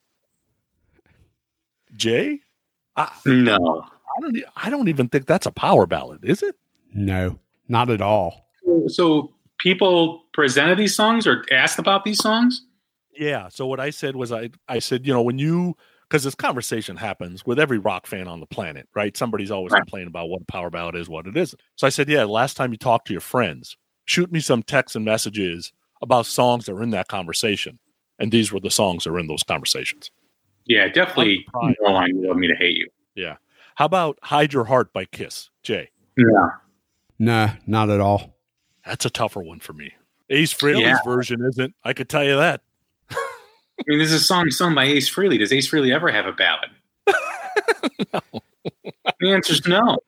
Jay? I, No. I don't I don't even think that's a power ballad, is it? No, not at all. So people presented these songs or asked about these songs? Yeah. So what I said was I I said, you know, when you because this conversation happens with every rock fan on the planet, right? Somebody's always Right. complaining about what a power ballad is, what it isn't. So I said, yeah, last time you talked to your friends, shoot me some texts and messages about songs that are in that conversation. And these were the songs that are in those conversations. Yeah, definitely Pride. more line you love me to hate you. Yeah. How about Hide Your Heart by Kiss? Jay. Yeah. No, not at all. That's a tougher one for me. Ace Frehley's Yeah. version isn't. I could tell you that. I mean, this is a song sung by Ace Frehley. Does Ace Frehley ever have a ballad? The answer's no.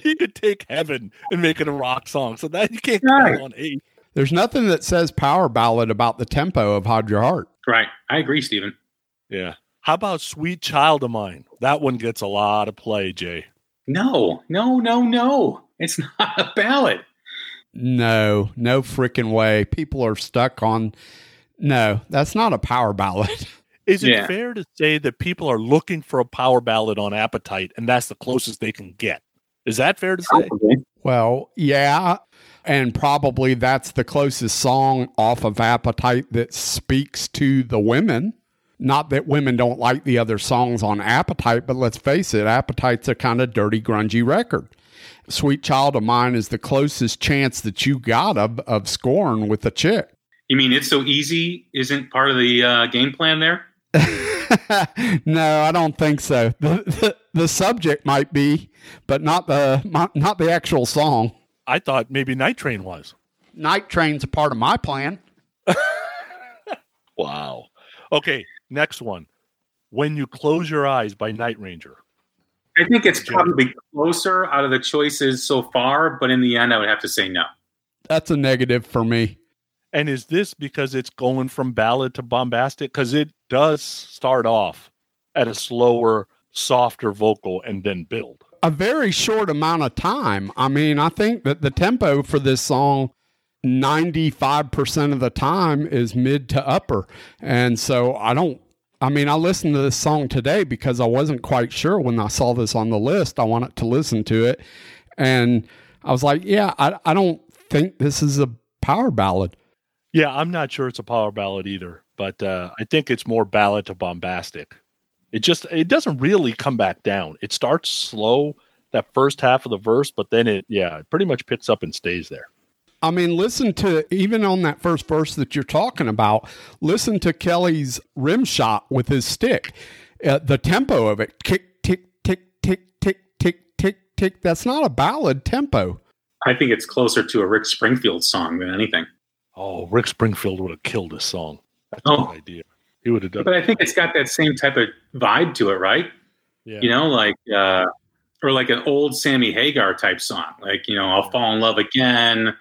He could take Heaven and make it a rock song. So that you can't Right. on Ace. There's nothing that says power ballad about the tempo of Hide Your Heart. Right. I agree, Stephen. Yeah. How about Sweet Child of Mine? That one gets a lot of play, Jay. No, no, no, no. It's not a ballad. No, no freaking way. People are stuck on. No, that's not a power ballad. Is it Yeah. fair to say that people are looking for a power ballad on Appetite and that's the closest they can get? Is that fair to say? Well, yeah. And probably that's the closest song off of Appetite that speaks to the women. Not that women don't like the other songs on Appetite, but let's face it, Appetite's a kind of dirty, grungy record. Sweet Child of Mine is the closest chance that you got of, of scoring with a chick. You mean it's so easy isn't part of the uh, game plan there? no, I don't think so. The, the, the subject might be, but not the not the actual song. I thought maybe Night Train was. Night Train's a part of my plan. Wow. Okay, next one. When You Close Your Eyes by Night Ranger. I think it's probably closer out of the choices so far, but in the end, I would have to say no. That's a negative for me. And is this because it's going from ballad to bombastic? Because it does start off at a slower, softer vocal and then build. A very short amount of time. I mean, I think that the tempo for this song 95% of the time is mid to upper. And so I don't I mean, I listened to this song today because I wasn't quite sure when I saw this on the list. I wanted to listen to it. And I was like, yeah, I, I don't think this is a power ballad. Yeah, I'm not sure it's a power ballad either, but uh, I think it's more ballad to bombastic. It just it doesn't really come back down. It starts slow that first half of the verse, but then it yeah, it pretty much picks up and stays there. I mean, listen to even on that first verse that you're talking about, listen to Kelly's rim shot with his stick. Uh, the tempo of it, tick, tick, tick, tick, tick, tick, tick, tick. That's not a ballad tempo. I think it's closer to a Rick Springfield song than anything. Oh, Rick Springfield would have killed this song. That's Oh. a good idea. He would have done. But I think it's got that same type of vibe to it, right? Yeah. You know, like uh, or like an old Sammy Hagar type song, like you know, I'll fall in love again.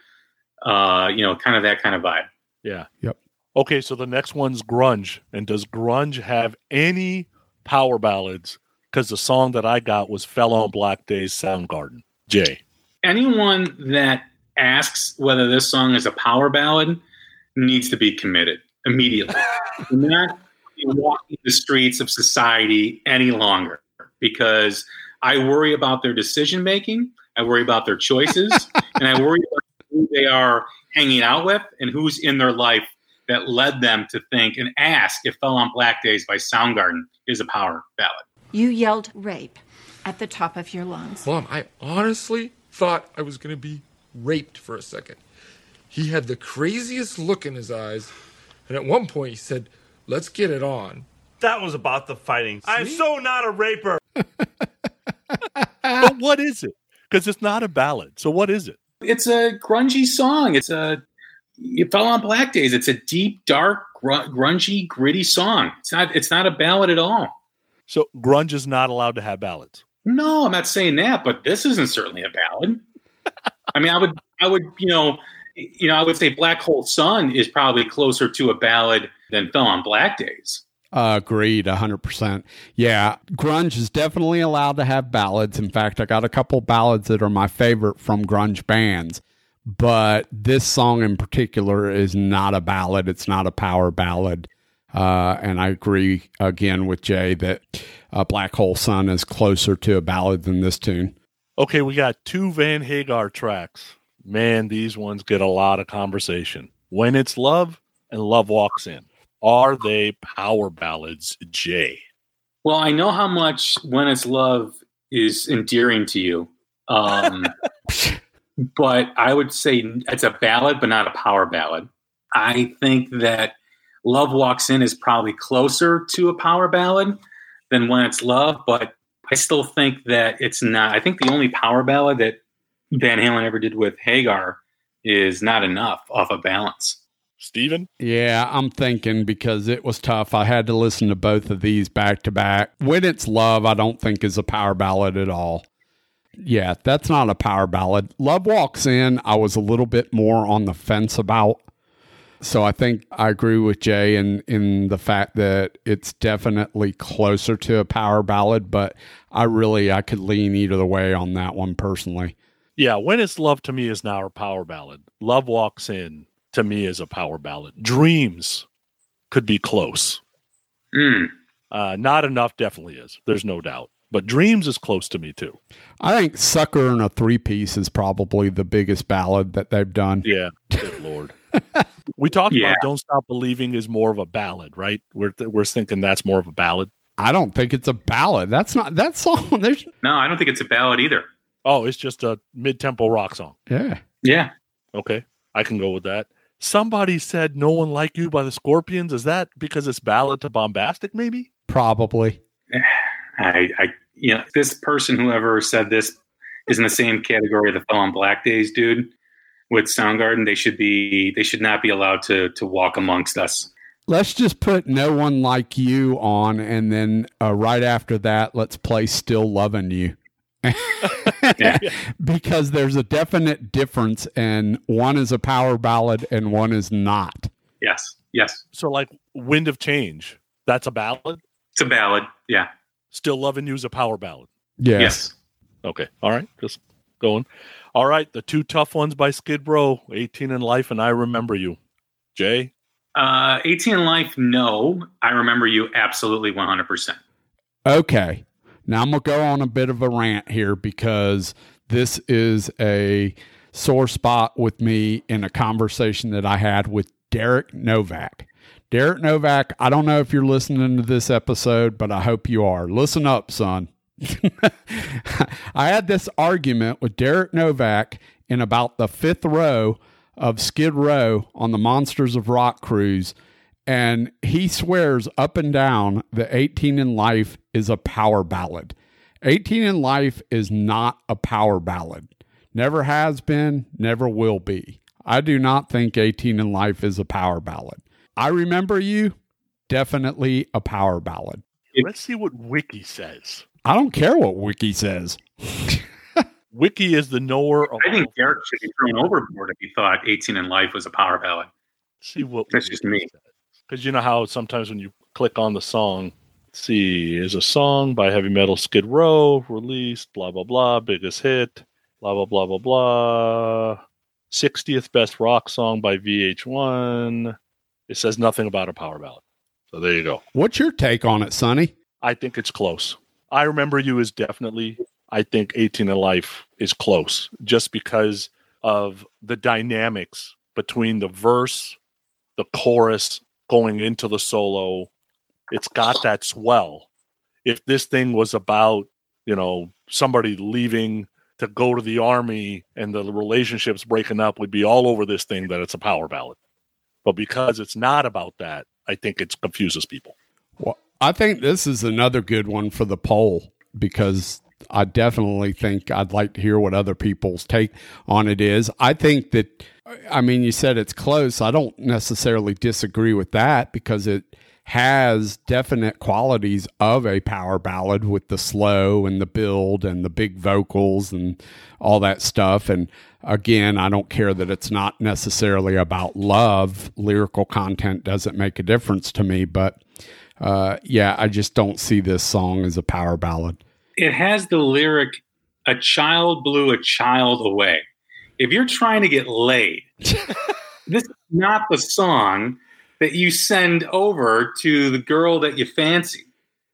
Uh, you know, kind of that kind of vibe. Yeah. Yep. Okay, so the next one's grunge, and does grunge have any power ballads? Because the song that I got was "Fell on Black Days" Soundgarden. Jay. Anyone that asks whether this song is a power ballad needs to be committed immediately. Do not walking the streets of society any longer because I worry about their decision making. I worry about their choices, and I worry about who they are hanging out with and who's in their life that led them to think and ask if "Fell on Black Days" by Soundgarden is a power ballad. You yelled rape at the top of your lungs. Mom, I honestly thought I was going to be raped for a second. He had the craziest look in his eyes, and at one point he said, Let's get it on. That was about the fighting. I'm so not a raper. but what is it? Because it's not a ballad. So what is it? It's a grungy song. It's a you fell on black days. It's a deep, dark, grungy, gritty song. It's not. It's not a ballad at all. So grunge is not allowed to have ballads. No, I'm not saying that, but this isn't certainly a ballad. I mean, I would, I would, you know, you know, I would say Black Hole Sun is probably closer to a ballad than Fell on Black Days. Agreed, 100%. Yeah, grunge is definitely allowed to have ballads. In fact, I got a couple ballads that are my favorite from grunge bands, but this song in particular is not a ballad. It's not a power ballad. Uh, and I agree again with Jay that uh, Black Hole Sun is closer to a ballad than this tune. Okay, we got two Van Hagar tracks. Man, these ones get a lot of conversation. When It's Love and Love Walks In. Are they power ballads, Jay? Well, I know how much When It's Love is endearing to you. Um, but I would say it's a ballad, but not a power ballad. I think that Love Walks In is probably closer to a power ballad than When It's Love, but I still think that it's not. I think the only power ballad that Van Halen ever did with Hagar is not enough off of balance. Steven? Yeah, I'm thinking because it was tough. I had to listen to both of these back to back. When It's Love, I don't think is a power ballad at all. Yeah, that's not a power ballad. Love Walks In, I was a little bit more on the fence about. So I think I agree with Jay in in the fact that it's definitely closer to a power ballad, but I really I could lean either way on that one personally. Yeah, When It's Love to me is now a power ballad. Love Walks In to me is a power ballad. Dreams could be close. Mm. Uh, not enough definitely is. There's no doubt. But Dreams is close to me too. I think Sucker in a Three Piece is probably the biggest ballad that they've done. Yeah, good lord. We talked Yeah. about "Don't Stop Believing" is more of a ballad, right? We're we're thinking that's more of a ballad. I don't think it's a ballad. That's not that song. There's No, I don't think it's a ballad either. Oh, it's just a mid-tempo rock song. yeah. Yeah. Okay, I can go with that. Somebody said "No One Like You" by the Scorpions. Is that because it's ballad to bombastic? Maybe. Probably. I, I, you know, this person, whoever said this, is in the same category of the Fell on Black Days dude with Soundgarden. They should be, they should not be allowed to to walk amongst us. Let's just put No One Like You on, and then uh, right after that, let's play Still Loving You. because there's a definite difference, and one is a power ballad and one is not. Yes, yes, So, like "Wind of Change," that's a ballad. it's a ballad. Yeah, Still loving you is a power ballad. Yes. yes. Okay. All right. Just going. All right. The two tough ones by Skid Row 18 in Life and I Remember You. Jay? Uh, 18 in Life, no. I remember you absolutely 100%. Okay. Now I'm going to go on a bit of a rant here because this is a sore spot with me in a conversation that I had with Derek Novak. Derek Novak, I don't know if you're listening to this episode, but I hope you are. Listen up, son. I had this argument with Derek Novak in about the fifth row of Skid Row on the Monsters of Rock cruise, and he swears up and down that 18 in Life is a power ballad. 18 in Life is not a power ballad. Never has been, never will be. I do not think 18 in Life is a power ballad. I remember you, definitely a power ballad. Let's see what Wiki says. I don't care what Wiki says. Wiki is the knower of. I think Derek should be thrown overboard if he thought 18 in Life was a power ballad. see what That's just me. Because you know how sometimes when you click on the song, let's see, is a song by Heavy Metal Skid Row released, blah, blah, blah, biggest hit, blah, blah, blah, blah, blah. 60th best rock song by VH1. It says nothing about a power ballad. So there you go. What's your take on it, Sonny? I think it's close. I remember you is definitely. I think 18 in Life is close just because of the dynamics between the verse, the chorus going into the solo. It's got that swell. If this thing was about, you know, somebody leaving to go to the army and the relationships breaking up, would be all over this thing that it's a power ballad. But because it's not about that, I think it confuses people. I think this is another good one for the poll because I definitely think I'd like to hear what other people's take on it is. I think that, I mean, you said it's close. I don't necessarily disagree with that because it has definite qualities of a power ballad with the slow and the build and the big vocals and all that stuff. And again, I don't care that it's not necessarily about love. Lyrical content doesn't make a difference to me, but uh, yeah, I just don't see this song as a power ballad. It has the lyric, a child blew a child away. If you're trying to get laid, this is not the song that you send over to the girl that you fancy,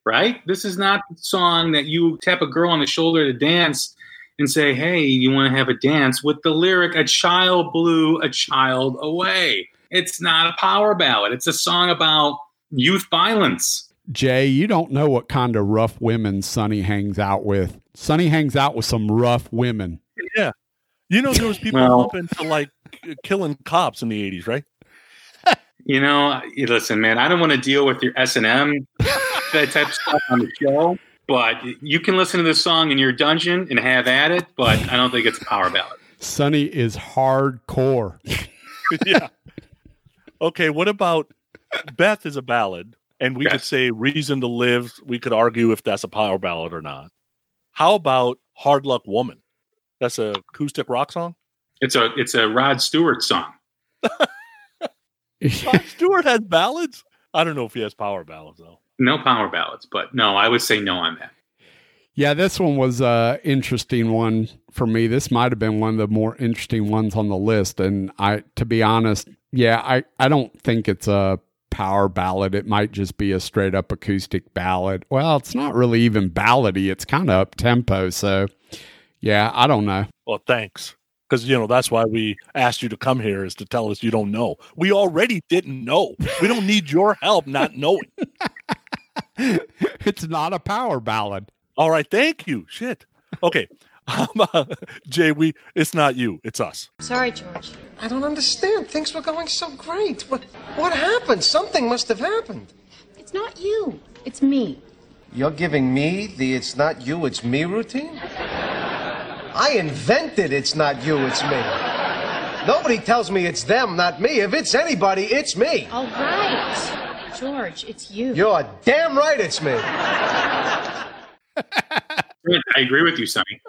right? This is not the song that you tap a girl on the shoulder to dance and say, hey, you want to have a dance with the lyric, a child blew a child away. It's not a power ballad. It's a song about youth violence. Jay, you don't know what kind of rough women Sonny hangs out with. Sonny hangs out with some rough women. Yeah. You know, there was people Well- up into like killing cops in the 80s, right? You know, listen, man, I don't want to deal with your S and M that type of stuff on the show, but you can listen to this song in your dungeon and have at it. But I don't think it's a power ballad. Sonny is hardcore. yeah. Okay, what about Beth is a ballad, and we could say Reason to Live. We could argue if that's a power ballad or not. How about Hard Luck Woman? That's a acoustic rock song. It's a it's a Rod Stewart song. Rod Stewart has ballads. I don't know if he has power ballads though. No power ballads, but no, I would say no on that. Yeah, this one was a interesting one for me. This might have been one of the more interesting ones on the list. And I, to be honest, yeah, I, I don't think it's a power ballad. It might just be a straight up acoustic ballad. Well, it's not really even ballady. It's kind of up tempo. So, yeah, I don't know. Well, thanks. Because you know that's why we asked you to come here is to tell us you don't know. We already didn't know. We don't need your help not knowing. it's not a power ballad. All right, thank you. Shit. Okay, Jay, we it's not you, it's us. Sorry, George. I don't understand. Things were going so great. What what happened? Something must have happened. It's not you. It's me. You're giving me the it's not you, it's me routine? I invented it's not you, it's me. Nobody tells me it's them, not me. If it's anybody, it's me. All right. George, it's you. You're damn right it's me. I agree with you, Sonny.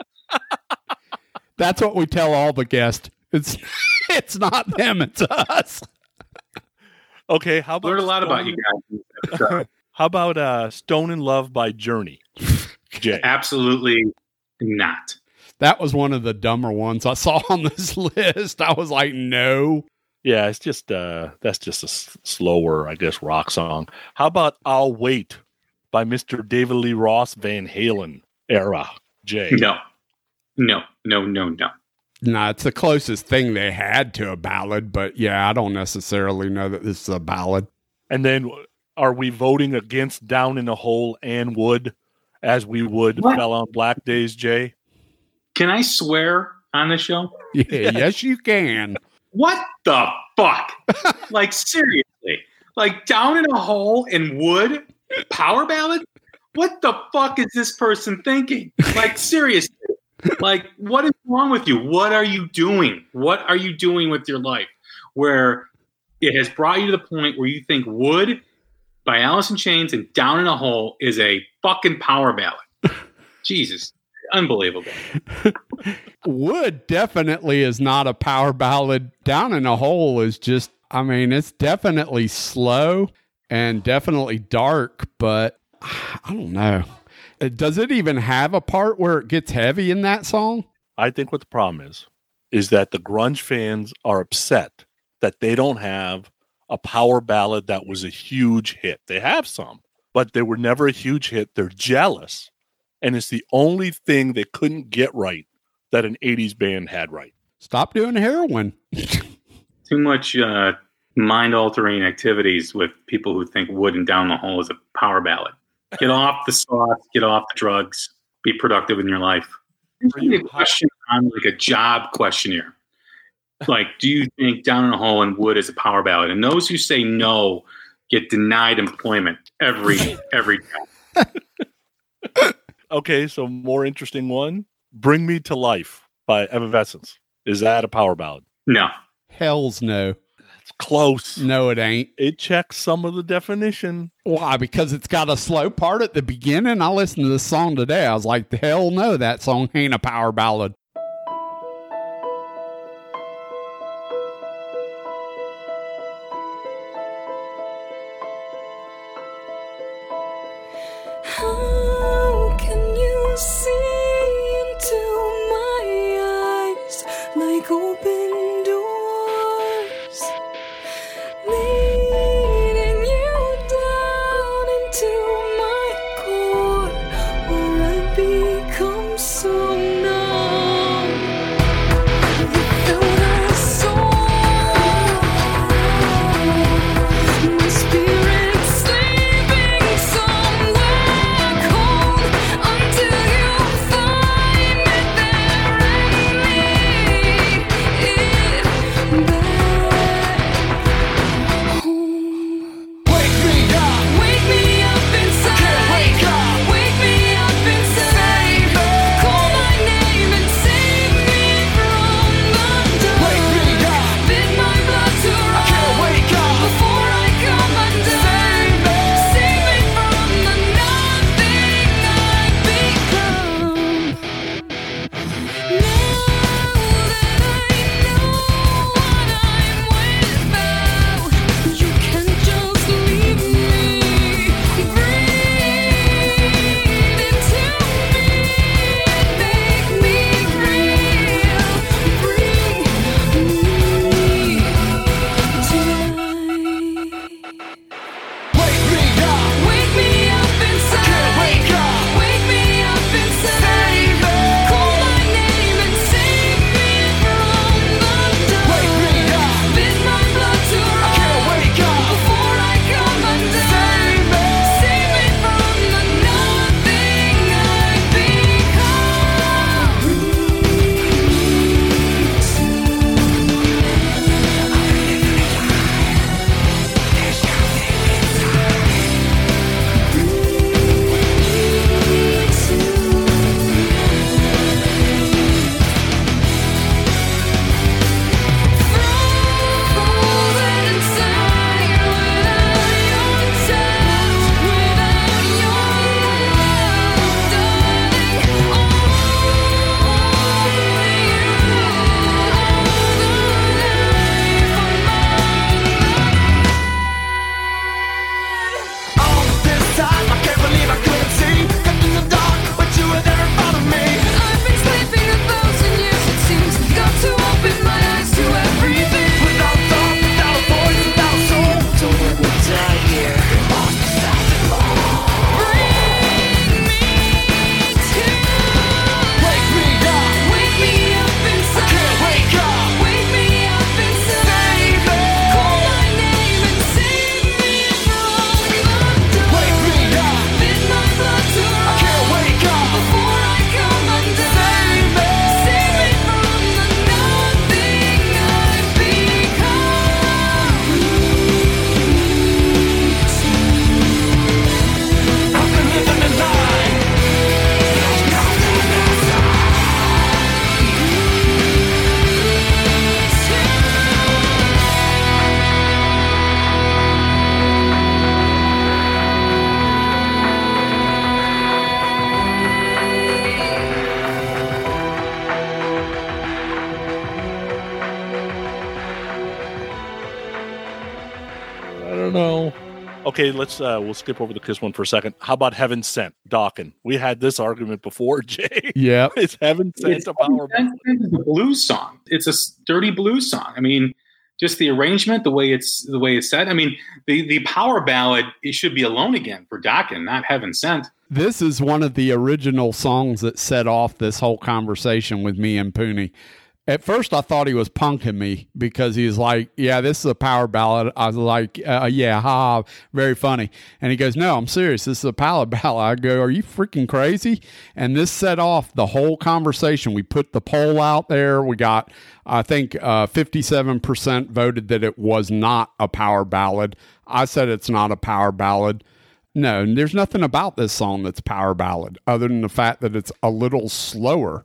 That's what we tell all the guests. It's it's not them, it's us. Okay, how about Learned a lot about you guys. How about uh, Stone in Love by Journey? Jay. Absolutely not. That was one of the dumber ones I saw on this list. I was like, no. Yeah, it's just uh that's just a s- slower, I guess, rock song. How about I'll Wait by Mr. David Lee Roth Van Halen era? Jay. No, no, no, no, no. No, it's the closest thing they had to a ballad, but yeah, I don't necessarily know that this is a ballad. And then are we voting against Down in the Hole and Would as we would What? Fell on Black Days, Jay? Can I swear on the show? Yeah, yes, you can. What the fuck? like seriously? Like down in a hole in would? Power ballad? What the fuck is this person thinking? Like seriously. Like what is wrong with you? What are you doing? What are you doing with your life where it has brought you to the point where you think Would by Alice in Chains and Down in a Hole is a fucking power ballad? Jesus. Unbelievable. Would definitely is not a power ballad. Down in a Hole is just, I mean, it's definitely slow and definitely dark, but I don't know. Does it even have a part where it gets heavy in that song? I think what the problem is is that the grunge fans are upset that they don't have a power ballad that was a huge hit. They have some, but they were never a huge hit. They're jealous. And it's the only thing they couldn't get right that an 80s band had right. Stop doing heroin. Too much uh, mind altering activities with people who think Would and Down the Hole is a power ballad. Get off the sauce, get off the drugs, be productive in your life. Maybe a question on like a job questionnaire. Like, do you think Down in a Hole and Would is a power ballad? And those who say no get denied employment every every time. Okay, so more interesting one Bring Me to Life by Evanescence. Is that a power ballad? No. Hells no. Close. No, it ain't. It checks some of the definition. Why? Because it's got a slow part at the beginning. I listened to this song today. I was like, the hell no, that song ain't a power ballad. Okay, let's uh we'll skip over the kiss one for a second. How about Heaven Sent, Dokken? We had this argument before, Jay. Yeah. it's Heaven Sent It's a power it's a blues song. It's a dirty blues song. I mean, just the arrangement, the way it's the way it's set. I mean, the the power ballad it should be alone again for Dokken, not Heaven Sent. This is one of the original songs that set off this whole conversation with me and Pooney. At first, I thought he was punking me because he's like, "Yeah, this is a power ballad." I was like, uh, "Yeah, ha, very funny." And he goes, "No, I'm serious. This is a power ballad." I go, "Are you freaking crazy?" And this set off the whole conversation. We put the poll out there. We got, I think, uh, 57% voted that it was not a power ballad. I said it's not a power ballad. No, there's nothing about this song that's power ballad other than the fact that it's a little slower.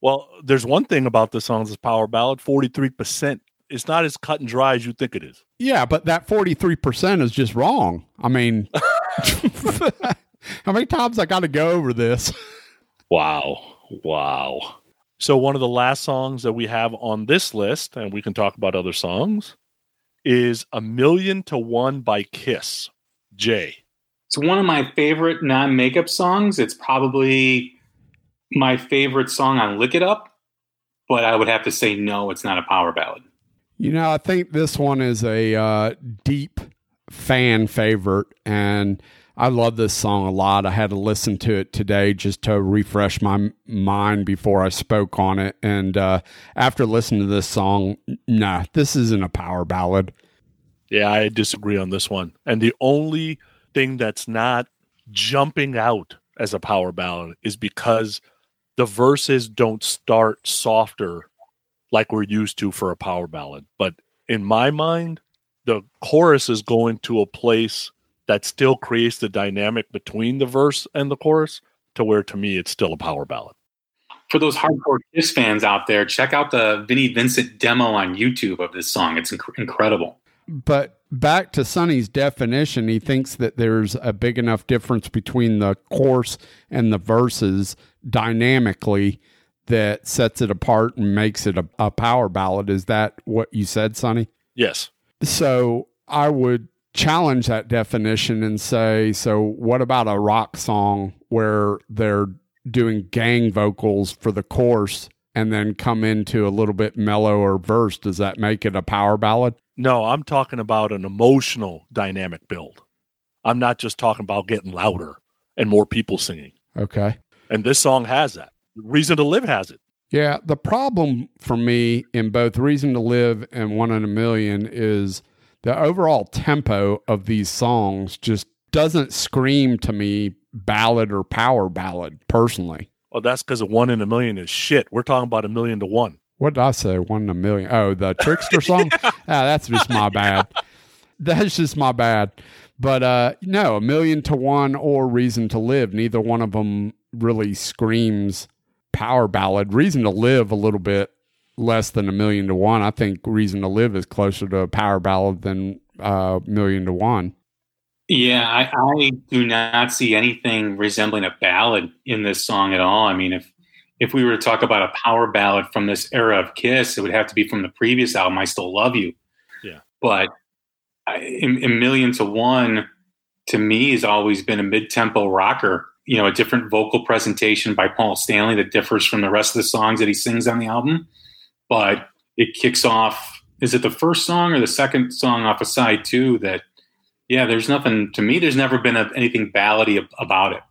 Well, there's one thing about the songs is power ballad. Forty three percent it's not as cut and dry as you think it is. Yeah, but that 43% is just wrong. I mean, how many times I got to go over this? Wow. Wow. So, one of the last songs that we have on this list, and we can talk about other songs, is A Million to One by Kiss. Jay. It's one of my favorite non makeup songs. It's probably my favorite song on Lick It Up, but I would have to say no, it's not a power ballad. You know, I think this one is a uh, deep fan favorite, and I love this song a lot. I had to listen to it today just to refresh my mind before I spoke on it. And uh, after listening to this song, nah, this isn't a power ballad. Yeah, I disagree on this one. And the only thing that's not jumping out as a power ballad is because the verses don't start softer like we're used to for a power ballad. But in my mind, the chorus is going to a place that still creates the dynamic between the verse and the chorus to where to me it's still a power ballad. For those hardcore Kiss fans out there, check out the Vinnie Vincent demo on YouTube of this song. It's inc- incredible. But back to Sonny's definition, he thinks that there's a big enough difference between the chorus and the verses dynamically that sets it apart and makes it a, a power ballad. Is that what you said, Sonny? Yes. So I would challenge that definition and say, so what about a rock song where they're doing gang vocals for the chorus and then come into a little bit mellower verse? Does that make it a power ballad? No, I'm talking about an emotional dynamic build. I'm not just talking about getting louder and more people singing. Okay. And this song has that. Reason to Live has it. Yeah, the problem for me in both Reason to Live and One in a Million is the overall tempo of these songs just doesn't scream to me ballad or power ballad personally. Well, that's because a one in a million is shit. We're talking about a million to one. What did I say? One in a million. Oh, the Trixter song? ah, that's just my bad. That's just my bad. But uh no, a million to one or reason to live. Neither one of them really screams power ballad. Reason to live a little bit less than a million to one. I think reason to live is closer to a power ballad than uh million to one. Yeah, I, I do not see anything resembling a ballad in this song at all. I mean, if if we were to talk about a power ballad from this era of Kiss, it would have to be from the previous album, "I Still Love You." Yeah, but I, in, in Million to One, to me, has always been a mid-tempo rocker. You know, a different vocal presentation by Paul Stanley that differs from the rest of the songs that he sings on the album. But it kicks off. Is it the first song or the second song off a side two? That yeah, there's nothing to me. There's never been a, anything ballady about it.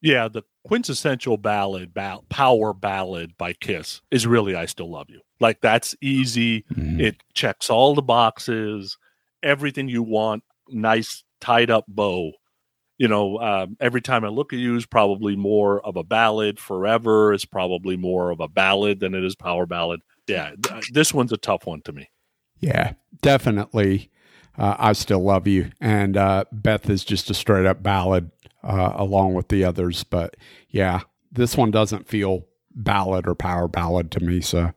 Yeah, the quintessential ballad, ball, power ballad by Kiss is really "I Still Love You." Like that's easy. It checks all the boxes, everything you want. Nice tied up bow. You know, um, every time I look at you is probably more of a ballad. Forever is probably more of a ballad than it is power ballad. Yeah, th- this one's a tough one to me. Yeah, definitely. Uh, I still love you, and uh, Beth is just a straight up ballad uh, along with the others. But yeah, this one doesn't feel ballad or power ballad to me. So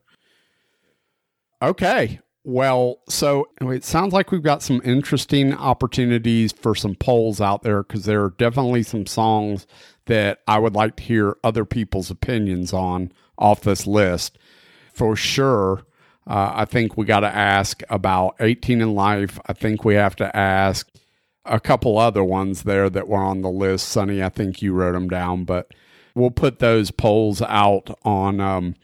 okay, well, so it sounds like we've got some interesting opportunities for some polls out there because there are definitely some songs that I would like to hear other people's opinions on off this list. For sure, uh, I think we got to ask about 18 and Life. I think we have to ask a couple other ones there that were on the list. Sonny, I think you wrote them down, but we'll put those polls out on um,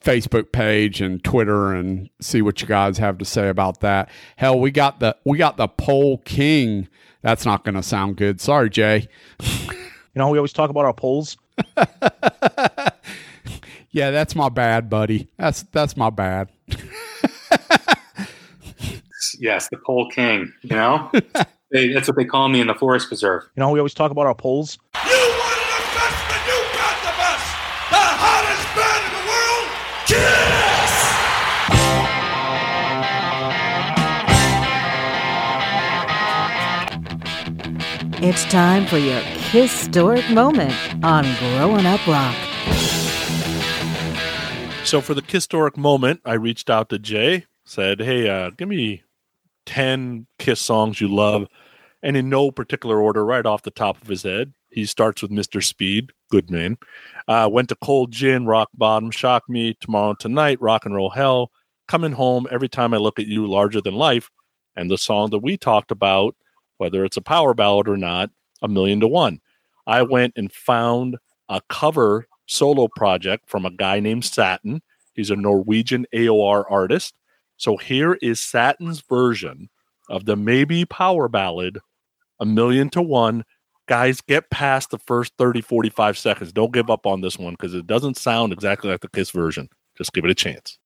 Facebook page and Twitter and see what you guys have to say about that. Hell, we got the we got the poll king. That's not going to sound good. Sorry, Jay. You know, we always talk about our polls. Yeah, that's my bad, buddy. That's that's my bad. Yes, the pole king. You know, they, that's what they call me in the forest preserve. You know, we always talk about our polls. The hottest band in the world, Kiss! It's time for your historic moment on Growing Up Rock. So for the historic moment, I reached out to Jay, said, "Hey, uh, give me ten Kiss songs you love," and in no particular order, right off the top of his head, he starts with "Mr. Speed," good man. Uh, went to Cold Gin, Rock Bottom, Shock Me, Tomorrow Tonight, Rock and Roll Hell, Coming Home, Every Time I Look at You, Larger Than Life, and the song that we talked about, whether it's a power ballad or not, A Million to One. I went and found a cover solo project from a guy named Satin. He's a Norwegian AOR artist. So here is Satin's version of the maybe power ballad, A Million to One. Guys, get past the first 30, 45 seconds. Don't give up on this one because it doesn't sound exactly like the Kiss version. Just give it a chance.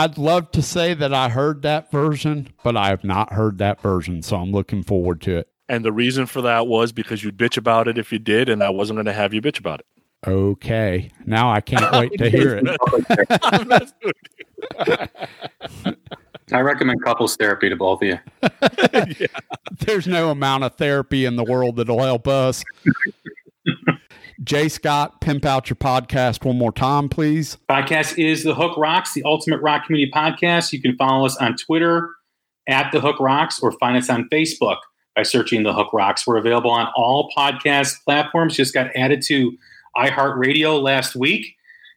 I'd love to say that I heard that version, but I have not heard that version, so I'm looking forward to it. And the reason for that was because you'd bitch about it if you did, and I wasn't going to have you bitch about it. Okay. Now I can't wait to hear it. I recommend couples therapy to both of you. There's no amount of therapy in the world that'll help us. Jay Scott, pimp out your podcast one more time, please. Podcast is The Hook Rocks, the ultimate rock community podcast. You can follow us on Twitter at The Hook Rocks or find us on Facebook by searching The Hook Rocks. We're available on all podcast platforms. Just got added to iHeartRadio last week.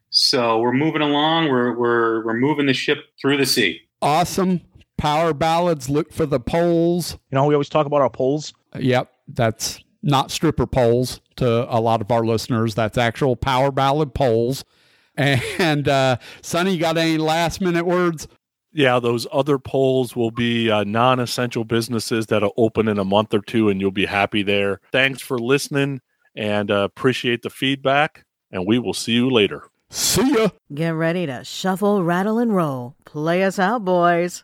So we're moving along. We're, we're, we're moving the ship through the sea. Awesome. Power ballads, look for the polls. You know, we always talk about our polls. Yep, that's not stripper polls to a lot of our listeners. That's actual power ballad polls. And uh, Sonny, you got any last minute words? Yeah, those other polls will be uh, non essential businesses that'll open in a month or two, and you'll be happy there. Thanks for listening and uh, appreciate the feedback, and we will see you later. See ya. Get ready to shuffle, rattle, and roll. Play us out, boys.